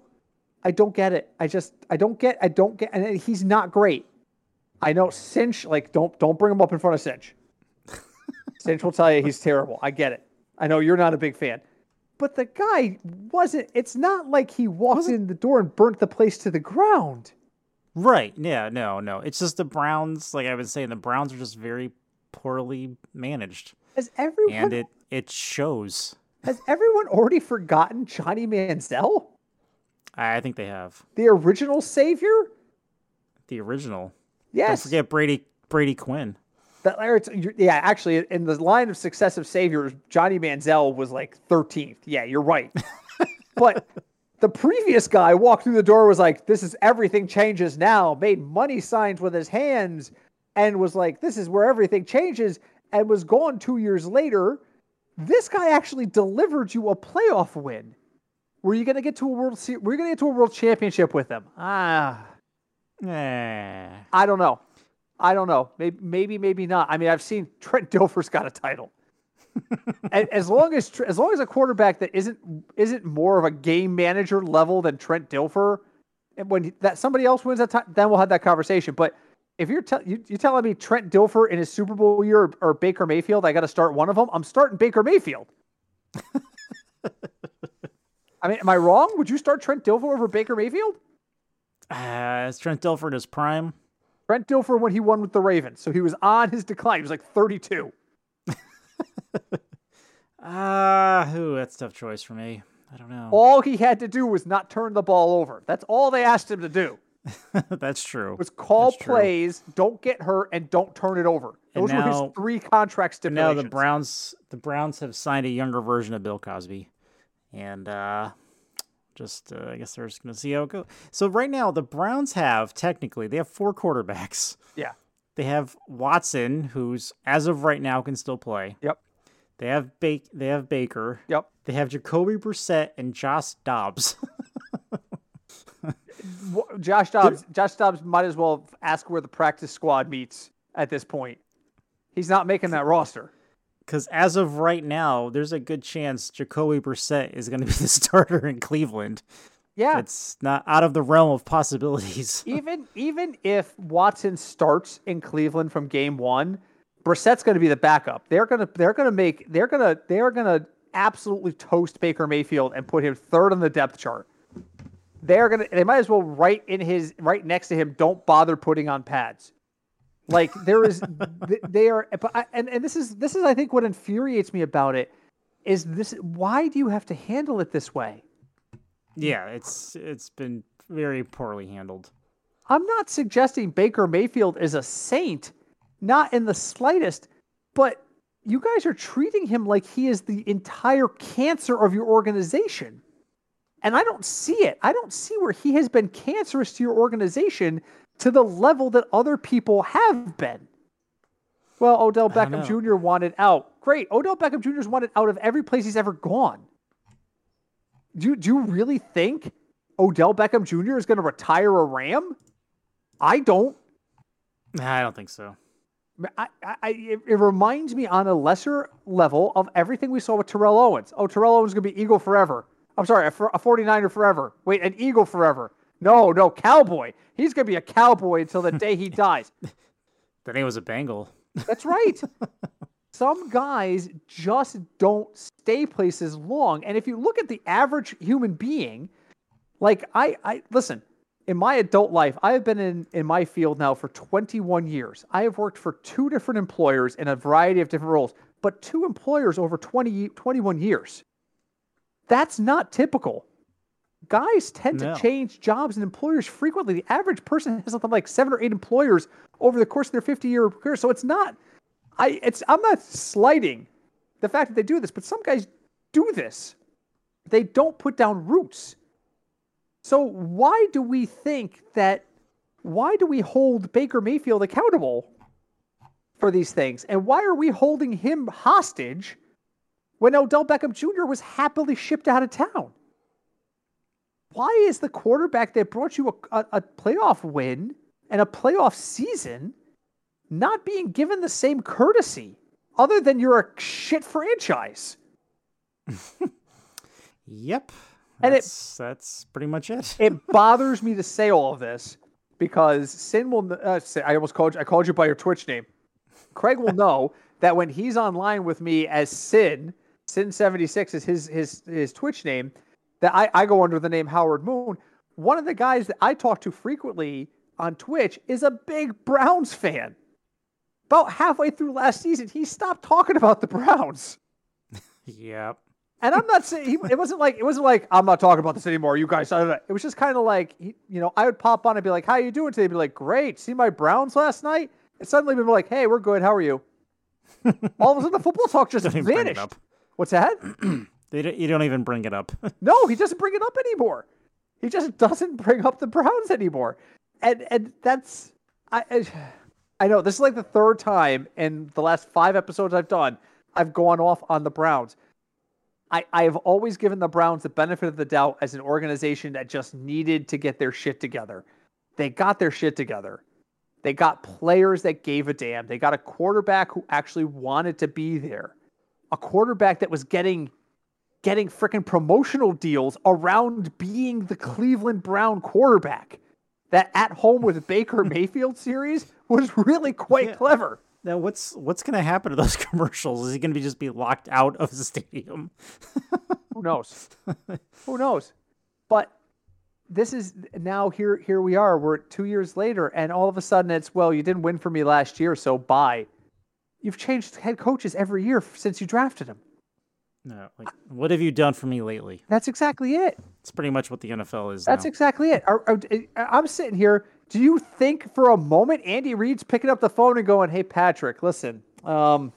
Speaker 1: I don't get it. I just, I don't get, I don't get. And he's not great. I know Cinch, like don't don't bring him up in front of Cinch. Cinch will tell you he's terrible. I get it. I know you're not a big fan. But the guy wasn't it's not like he walked in the door and burnt the place to the ground.
Speaker 2: Right. Yeah. No. No. It's just the Browns. Like I was saying, the Browns are just very poorly managed,
Speaker 1: Has everyone
Speaker 2: and it it shows.
Speaker 1: has everyone already forgotten Johnny Manziel?
Speaker 2: I think they have
Speaker 1: The original savior?
Speaker 2: the original.
Speaker 1: Yes.
Speaker 2: Don't forget Brady Brady Quinn.
Speaker 1: That, yeah, actually, in the line of successive saviors, Johnny Manziel was like 13th. Yeah, you're right. but the previous guy walked through the door, was like, "This is everything changes now." Made money signs with his hands, and was like, "This is where everything changes." And was gone two years later. This guy actually delivered you a playoff win. Were you going to get to a world? Se- Were you going to get to a world championship with him? Ah.
Speaker 2: Eh.
Speaker 1: I don't know. I don't know. Maybe, maybe, maybe not. I mean, I've seen Trent Dilfer's got a title. as long as as long as a quarterback that isn't isn't more of a game manager level than Trent Dilfer, and when that somebody else wins that time, then we'll have that conversation. But if you're tell you, you telling me Trent Dilfer in his Super Bowl year or, or Baker Mayfield, I got to start one of them. I'm starting Baker Mayfield. I mean, am I wrong? Would you start Trent Dilfer over Baker Mayfield?
Speaker 2: Uh, is Trent Dilfer in his prime?
Speaker 1: Trent Dilfer when he won with the Ravens. So he was on his decline. He was like 32.
Speaker 2: Ah, ooh, that's a tough choice for me. I don't know.
Speaker 1: All he had to do was not turn the ball over. That's all they asked him to do.
Speaker 2: that's true.
Speaker 1: Was call
Speaker 2: That's true.
Speaker 1: plays, don't get hurt, and don't turn it over.
Speaker 2: And
Speaker 1: Those were his three contract
Speaker 2: And now the Browns, the Browns have signed a younger version of Bill Cosby, and uh, just uh, I guess they're just gonna see how it goes. So right now, the Browns have technically they have four quarterbacks.
Speaker 1: Yeah.
Speaker 2: They have Watson, who's as of right now can still play.
Speaker 1: Yep.
Speaker 2: They have Bake. They have Baker.
Speaker 1: Yep.
Speaker 2: They have Jacoby Brissett and Josh Dobbs.
Speaker 1: Josh Dobbs. Josh Dobbs might as well ask where the practice squad meets at this point. He's not making that roster.
Speaker 2: Because as of right now, there's a good chance Jacoby Brissett is going to be the starter in Cleveland.
Speaker 1: Yeah,
Speaker 2: It's not out of the realm of possibilities.
Speaker 1: even even if Watson starts in Cleveland from game one, Brissett's going to be the backup. They're gonna they're gonna make they're gonna they're gonna absolutely toast Baker Mayfield and put him third on the depth chart. They're gonna they might as well write in his right next to him. Don't bother putting on pads. Like there is they are but I, and and this is this is I think what infuriates me about it is this why do you have to handle it this way?
Speaker 2: yeah, it's it's been very poorly handled.
Speaker 1: I'm not suggesting Baker Mayfield is a saint, not in the slightest, but you guys are treating him like he is the entire cancer of your organization. And I don't see it. I don't see where he has been cancerous to your organization to the level that other people have been. Well, Odell Beckham. Jr. wanted out. Great. Odell Beckham Jr. is wanted out of every place he's ever gone. Do you, do you really think Odell Beckham Jr. is going to retire a Ram? I don't.
Speaker 2: Nah, I don't think so.
Speaker 1: I, I, I- it, it reminds me on a lesser level of everything we saw with Terrell Owens. Oh, Terrell Owens is going to be Eagle forever. I'm sorry, a, a 49er forever. Wait, an Eagle forever. No, no, Cowboy. He's going to be a Cowboy until the day he dies.
Speaker 2: Then he was a Bengal.
Speaker 1: That's right. Some guys just don't stay places long. And if you look at the average human being, like I, I listen, in my adult life, I have been in, in my field now for 21 years. I have worked for two different employers in a variety of different roles, but two employers over 20, 21 years. That's not typical. Guys tend
Speaker 2: No.
Speaker 1: to change jobs and employers frequently. The average person has something like seven or eight employers over the course of their 50 year career. So it's not, I, it's, I'm not slighting the fact that they do this, but some guys do this. They don't put down roots. So why do we think that? Why do we hold Baker Mayfield accountable for these things? And why are we holding him hostage when Odell Beckham Jr. was happily shipped out of town? Why is the quarterback that brought you a, a, a playoff win and a playoff season not being given the same courtesy other than you're a shit franchise?
Speaker 2: Yep.
Speaker 1: And it-
Speaker 2: That's, that's pretty much it.
Speaker 1: it bothers me to say all of this because Sin will. Uh, say, I almost called you. I called you by your Twitch name. Craig will know that when he's online with me as Sin, Sin seventy six is his his his Twitch name. That I, I go under the name Howard Moon. One of the guys that I talk to frequently on Twitch is a big Browns fan. About halfway through last season, he stopped talking about the Browns.
Speaker 2: yep.
Speaker 1: And I'm not saying he, it wasn't like it wasn't like I'm not talking about this anymore. You guys, I don't know. it was just kind of like you know I would pop on and be like, "How are you doing today?" Be like, "Great." See my Browns last night, and suddenly be like, "Hey, we're good. How are you?" All of a sudden, the football talk just
Speaker 2: Don't even bring it
Speaker 1: vanished. What's that?
Speaker 2: They don't, you don't even bring it up.
Speaker 1: No, he doesn't bring it up anymore. He just doesn't bring up the Browns anymore, and and that's I I, I know this is like the third time in the last five episodes I've done I've gone off on the Browns. I I have always given the Browns the benefit of the doubt as an organization that just needed to get their shit together. They got their shit together. They got players that gave a damn. They got a quarterback who actually wanted to be there. A quarterback that was getting getting freaking promotional deals around being the Cleveland Brown quarterback. That at home with Baker Mayfield series was really quite
Speaker 2: Yeah.
Speaker 1: clever.
Speaker 2: Now, what's what's going to happen to those commercials? Is he going to be just be locked out of the stadium?
Speaker 1: Who knows? Who knows? But this is now here here we are. We're two years later, and all of a sudden it's well, you didn't win for me last year, so bye. You've changed head coaches every year since you drafted him.
Speaker 2: No. Like, what have you done for me lately?
Speaker 1: That's exactly it.
Speaker 2: It's pretty much what the NFL is
Speaker 1: That's
Speaker 2: now.
Speaker 1: exactly it. Are- are- I'm sitting here. Do you think for a moment Andy Reid's picking up the phone and going, "Hey Patrick, listen, um,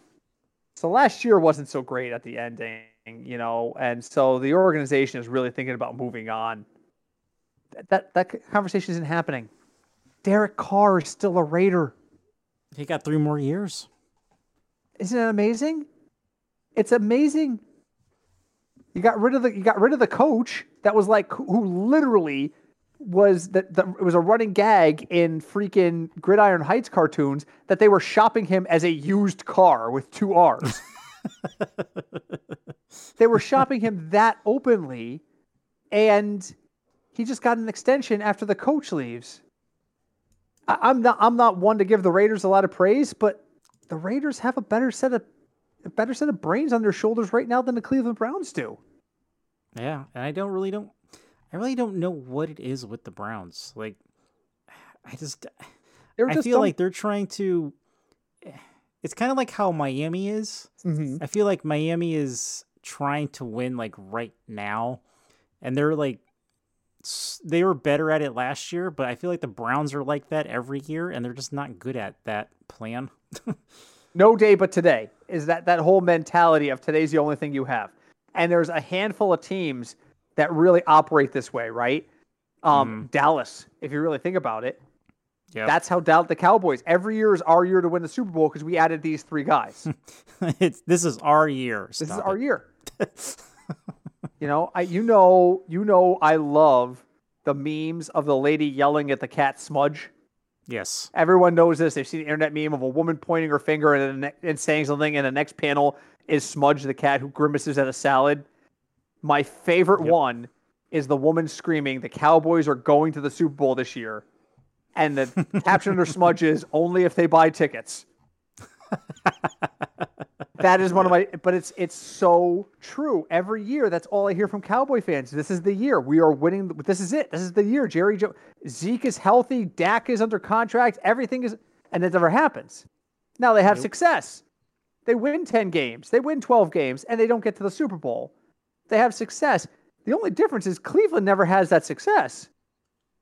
Speaker 1: so last year wasn't so great at the ending, you know, and so the organization is really thinking about moving on." That that, that conversation isn't happening. Derek Carr is still a Raider.
Speaker 2: he got three more years.
Speaker 1: Isn't that amazing? It's amazing. You got rid of the you got rid of the coach that was like who, literally was that the, it was a running gag in freaking Gridiron Heights cartoons that they were shopping him as a used car with two R's. they were shopping him that openly, and he just got an extension after the coach leaves. I, I'm not I'm not one to give the Raiders a lot of praise, but the Raiders have a better set of a better set of brains on their shoulders right now than the Cleveland Browns do.
Speaker 2: Yeah, and I don't really don't I really don't know what it is with the Browns. Like I just
Speaker 1: They're
Speaker 2: I
Speaker 1: just
Speaker 2: feel
Speaker 1: dumb-
Speaker 2: like they're trying to it's kind of like how Miami is.
Speaker 1: Mhm.
Speaker 2: I feel like Miami is trying to win like right now, and they're like they were better at it last year, but I feel like the Browns are like that every year, and they're just not good at that plan.
Speaker 1: no day but today is that that whole mentality of today's the only thing you have and there's a handful of teams that really operate this way right? Um, dallas if you really think about it.
Speaker 2: Yeah,
Speaker 1: that's how Dal- the cowboys every year is our year to win the super bowl because we added these three guys.
Speaker 2: It's this is our year.
Speaker 1: this is
Speaker 2: Stop
Speaker 1: our year. You know i you know you know i love the memes of the lady yelling at the cat smudge.
Speaker 2: Yes,
Speaker 1: Everyone knows this. They've seen the internet meme of a woman pointing her finger and, and saying something, and the next panel is Smudge the cat who grimaces at a salad. My favorite
Speaker 2: Yep.
Speaker 1: one is the woman screaming, "The Cowboys are going to the Super Bowl this year," and the caption under Smudge is "Only if they buy tickets." that is one of my, but it's it's so true. Every year, that's all I hear from Cowboy fans. This is the year we are winning. This is it. This is the year. Jerry Joe, Zeke is healthy. Dak is under contract. Everything is, and it never happens. Now they have success. They win ten games. They win twelve games, and they don't get to the Super Bowl. They have success. The only difference is Cleveland never has that success.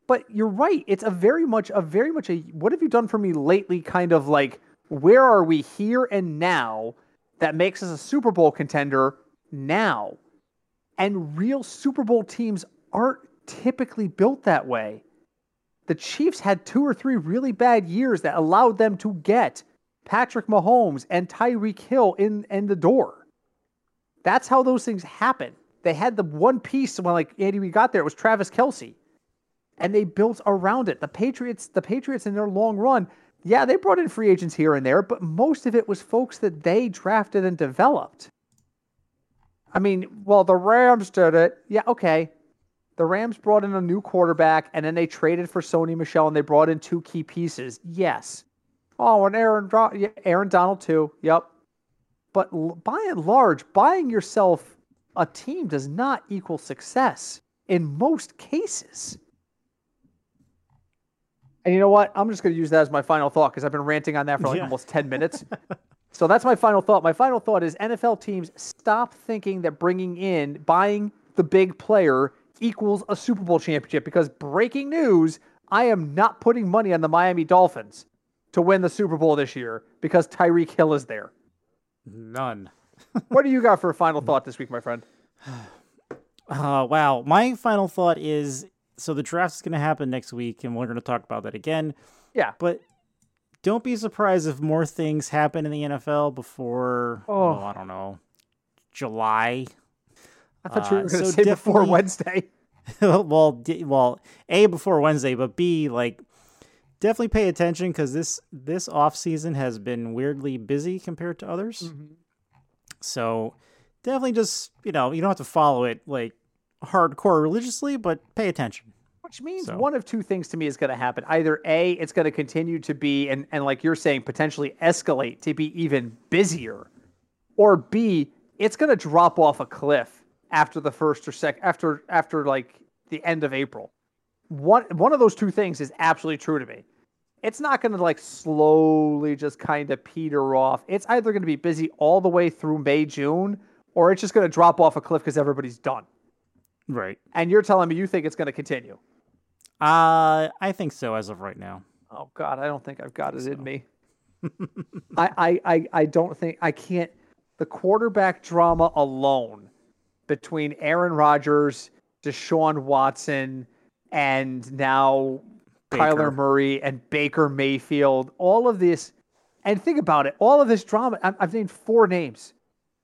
Speaker 1: But you're right. It's a very much a very much a what have you done for me lately kind of like where are we here and now that makes us a Super Bowl contender now. And real Super Bowl teams aren't typically built that way. The Chiefs had two or three really bad years that allowed them to get Patrick Mahomes and Tyreek Hill in, in the door. That's how those things happen. They had the one piece when like Andy we got there, it was Travis Kelce. And they built around it. The Patriots, the Patriots in their long run, yeah, they brought in free agents here and there, but most of it was folks that they drafted and developed. I mean, well, the Rams did it. Yeah, okay. The Rams brought in a new quarterback and then they traded for Sony Michel and they brought in two key pieces. Yes. Oh, and Aaron, yeah, Aaron Donald too. Yep. But l- by and large, buying yourself a team does not equal success in most cases. And you know what? I'm just going to use that as my final thought because I've been ranting on that for like
Speaker 2: Yeah.
Speaker 1: almost 10 minutes. so that's my final thought. My final thought is NFL teams stop thinking that bringing in, buying the big player equals a Super Bowl championship because breaking news, I am not putting money on the Miami Dolphins to win the Super Bowl this year because Tyreek Hill is there.
Speaker 2: none.
Speaker 1: What do you got for a final thought this week, my friend?
Speaker 2: Uh, wow. My final thought is so the draft is going to happen next week, and we're going to talk about that again.
Speaker 1: Yeah.
Speaker 2: But don't be surprised if more things happen in the NFL before, oh,
Speaker 1: Oh.
Speaker 2: I don't know, July.
Speaker 1: I thought you were
Speaker 2: Uh,
Speaker 1: going to
Speaker 2: so
Speaker 1: say before Wednesday.
Speaker 2: well, d- well, a before Wednesday, but b like definitely pay attention because this this off season has been weirdly busy compared to others.
Speaker 1: Mm-hmm.
Speaker 2: So definitely just you know you don't have to follow it like hardcore religiously, but pay attention.
Speaker 1: Which means
Speaker 2: So-
Speaker 1: one of two things to me is going to happen. Either A, it's going to continue to be, and, and like you're saying, potentially escalate to be even busier. Or B, it's going to drop off a cliff after the first or sec after after like the end of April. One one of those two things is absolutely true to me. It's not going to like slowly just kind of peter off. It's either going to be busy all the way through May, June, or it's just going to drop off a cliff because everybody's done.
Speaker 2: Right.
Speaker 1: And you're telling me you think it's going to continue.
Speaker 2: Uh, I think so as of right now.
Speaker 1: Oh God, I don't think I've got it in me. I, I, I, I don't think I can't. The quarterback drama alone between Aaron Rodgers, Deshaun Watson, and now
Speaker 2: Baker.
Speaker 1: Kyler Murray and Baker Mayfield, all of this, and think about it, all of this drama. I've named four names.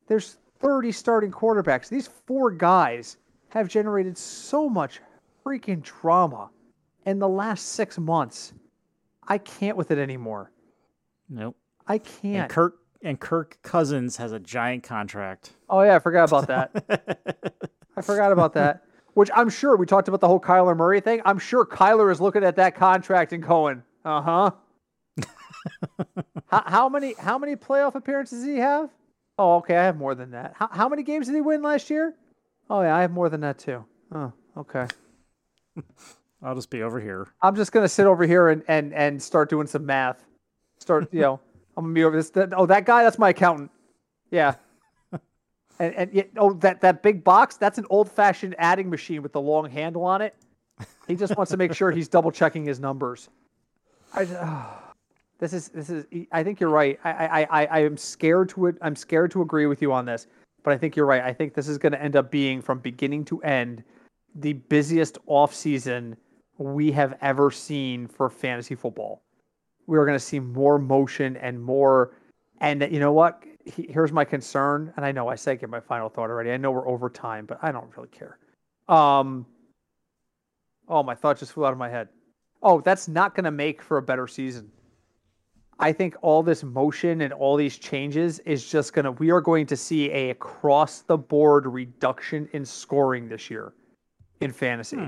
Speaker 1: There's 30 starting quarterbacks. These four guys have generated so much freaking drama in the last six months. I can't with it anymore.
Speaker 2: Nope.
Speaker 1: I can't.
Speaker 2: And Kirk and Kirk Cousins has a giant contract.
Speaker 1: Oh yeah, I forgot about that. I forgot about that. Which I'm sure we talked about the whole Kyler Murray thing. I'm sure Kyler is looking at that contract and going, "Uh huh." how, how many how many playoff appearances does he have? Oh, okay, I have more than that. How, how many games did he win last year? Oh yeah, I have more than that too. Oh, okay.
Speaker 2: I'll just be over here.
Speaker 1: I'm just gonna sit over here and and and start doing some math. Start, you know, I'm gonna be over this. That, oh, that guy, that's my accountant. Yeah. And and yet, oh, that that big box, that's an old-fashioned adding machine with the long handle on it. He just wants to make sure he's double checking his numbers. I, oh, this is this is. I think you're right. I I I I am scared to it. I'm scared to agree with you on this, but I think you're right. I think this is going to end up being from beginning to end the busiest off season we have ever seen for fantasy football. We are going to see more motion and more. And you know what? Here's my concern. And I know I said get my final thought already. I know we're over time, but I don't really care. Um, oh, my thought just flew out of my head. Oh, that's not going to make for a better season. I think all this motion and all these changes is just going to, we are going to see a across the board reduction in scoring this year in fantasy. Hmm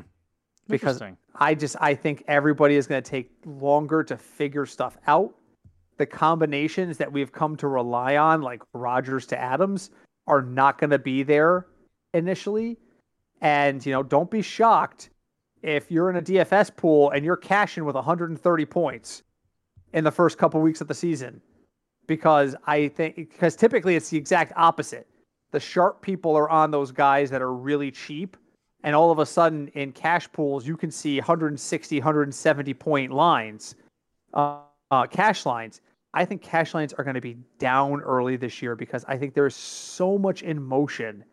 Speaker 1: because I just I think everybody is going to take longer to figure stuff out. The combinations that we've come to rely on, like Rodgers to Adams, are not going to be there initially. And you know, don't be shocked if you're in a DFS pool and you're cashing with 130 points in the first couple weeks of the season, because I think because typically it's the exact opposite. The sharp people are on those guys that are really cheap and all of a sudden in cash pools you can see 160 170 point lines uh, uh, cash lines i think cash lines are going to be down early this year because i think there's so much in motion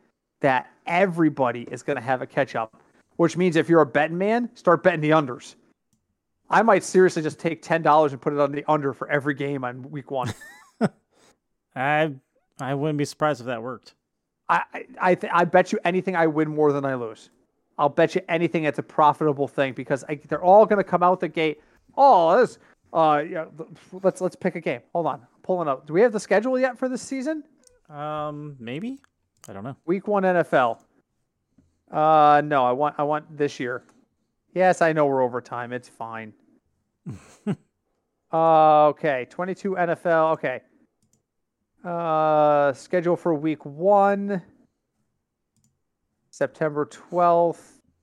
Speaker 1: that everybody is going to have a catch up which means if you're a betting man start betting the unders i might seriously just take $10 and put it on the under for every game on week one
Speaker 2: i i wouldn't be surprised if that worked
Speaker 1: I I th- I bet you anything I win more than I lose. I'll bet you anything it's a profitable thing because I, they're all going to come out the gate. Oh, this, uh, yeah, let's let's pick a game. Hold on, I'm pulling up. Do we have the schedule yet for this season?
Speaker 2: Um, maybe. I don't know.
Speaker 1: Week one NFL. Uh, no, I want I want this year. Yes, I know we're over time. It's fine. uh, okay, 22 NFL. Okay. Uh, schedule for week one. September 12th.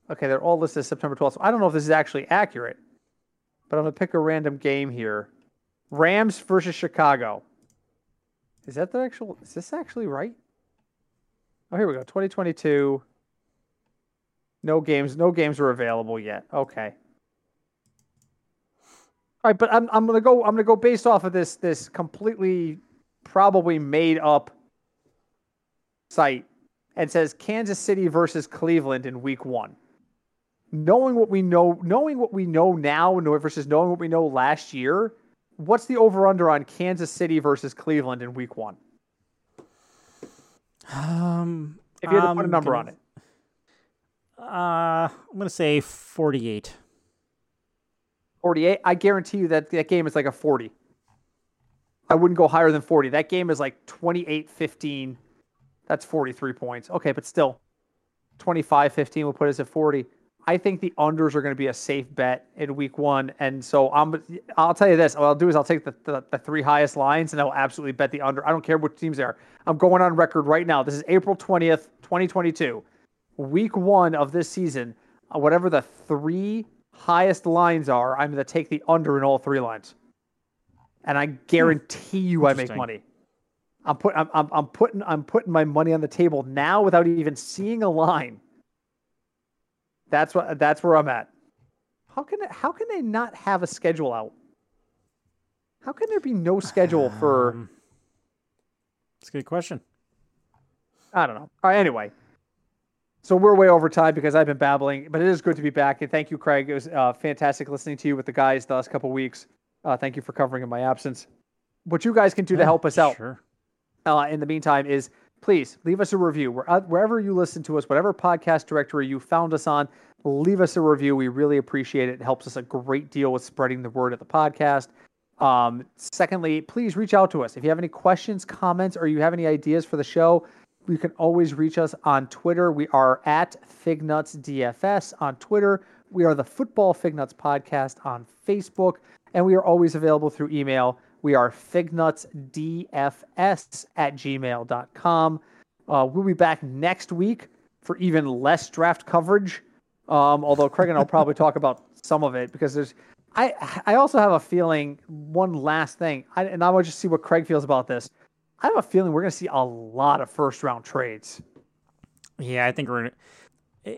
Speaker 1: Okay, they're all listed as September 12th. So I don't know if this is actually accurate, but I'm to pick a random game here. Rams versus Chicago. Is that the actual? Is this actually right? Oh, here we go. 2022. No games. No games are available yet. Okay. All right, but I'm I'm gonna go. I'm gonna go based off of this this completely probably made up site and says Kansas City versus Cleveland in week one. Knowing what we know, knowing what we know now versus knowing what we know last year, what's the over under on Kansas City versus Cleveland in week one?
Speaker 2: Um,
Speaker 1: if you had to put a number gonna, on it,
Speaker 2: uh, I'm gonna say 48.
Speaker 1: 48. I guarantee you that that game is like a 40. I wouldn't go higher than 40. That game is like 28 15 that's 43 points. Okay, but still, 25 15 will put us at 40. I think the unders are going to be a safe bet in week one. And so I'm, I'll tell you this. What I'll do is I'll take the, the, the three highest lines and I'll absolutely bet the under. I don't care which teams they are. I'm going on record right now. This is April 20th, 2022. Week one of this season, uh, whatever the three highest lines are, I'm going to take the under in all three lines. And I guarantee you I make money. I'm put I'm, I'm, I'm putting I'm putting my money on the table now without even seeing a line. That's what that's where I'm at. How can how can they not have a schedule out? How can there be no schedule for? Um,
Speaker 2: that's a good question.
Speaker 1: I don't know. All right, anyway, so we're way over time because I've been babbling, but it is good to be back. And thank you, Craig. It was uh, fantastic listening to you with the guys the last couple weeks. Uh, thank you for covering in my absence. What you guys can do to help us out.
Speaker 2: Sure
Speaker 1: uh, in the meantime is please leave us a review wherever you listen to us, whatever podcast directory you found us on. Leave us a review. We really appreciate it. It helps us a great deal with spreading the word of the podcast. Um, secondly, please reach out to us if you have any questions, comments, or you have any ideas for the show. You can always reach us on Twitter. We are at FignutsDFS on Twitter. We are the Football Fignuts Podcast on Facebook, and we are always available through email. We are fignutsdfs at gmail.com. Uh, we'll be back next week for even less draft coverage. Um, although Craig and I'll probably talk about some of it because there's. I I also have a feeling. One last thing, I, and I want to just see what Craig feels about this. I have a feeling we're going to see a lot of first round trades.
Speaker 2: Yeah, I think we're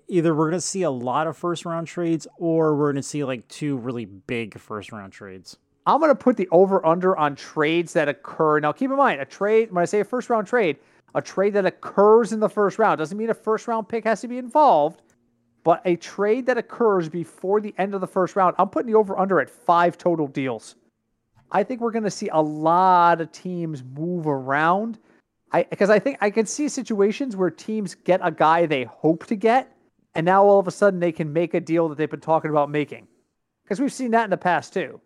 Speaker 2: either we're gonna see a lot of first round trades or we're gonna see like two really big first round trades.
Speaker 1: I'm going to put the over under on trades that occur. Now, keep in mind, a trade, when I say a first round trade, a trade that occurs in the first round doesn't mean a first round pick has to be involved, but a trade that occurs before the end of the first round, I'm putting the over under at five total deals. I think we're going to see a lot of teams move around. I because I think I can see situations where teams get a guy they hope to get, and now all of a sudden they can make a deal that they've been talking about making. Because we've seen that in the past too.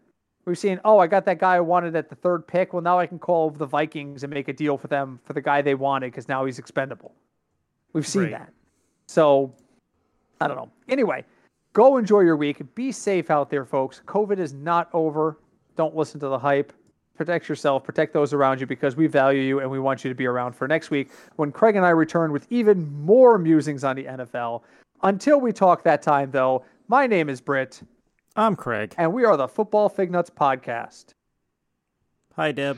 Speaker 1: We've seen, oh, I got that guy I wanted at the third pick. Well, now I can call the Vikings and make a deal for them for the guy they wanted because now he's expendable. We've seen
Speaker 2: Right.
Speaker 1: that. So I don't know. Anyway, go enjoy your week. Be safe out there, folks. COVID is not over. Don't listen to the hype. Protect yourself, protect those around you because we value you and we want you to be around for next week when Craig and I return with even more musings on the NFL. Until we talk that time, though, my name is Britt,
Speaker 2: I'm Craig.
Speaker 1: and we are the Football Fig Nuts Podcast.
Speaker 2: Hi, Deb.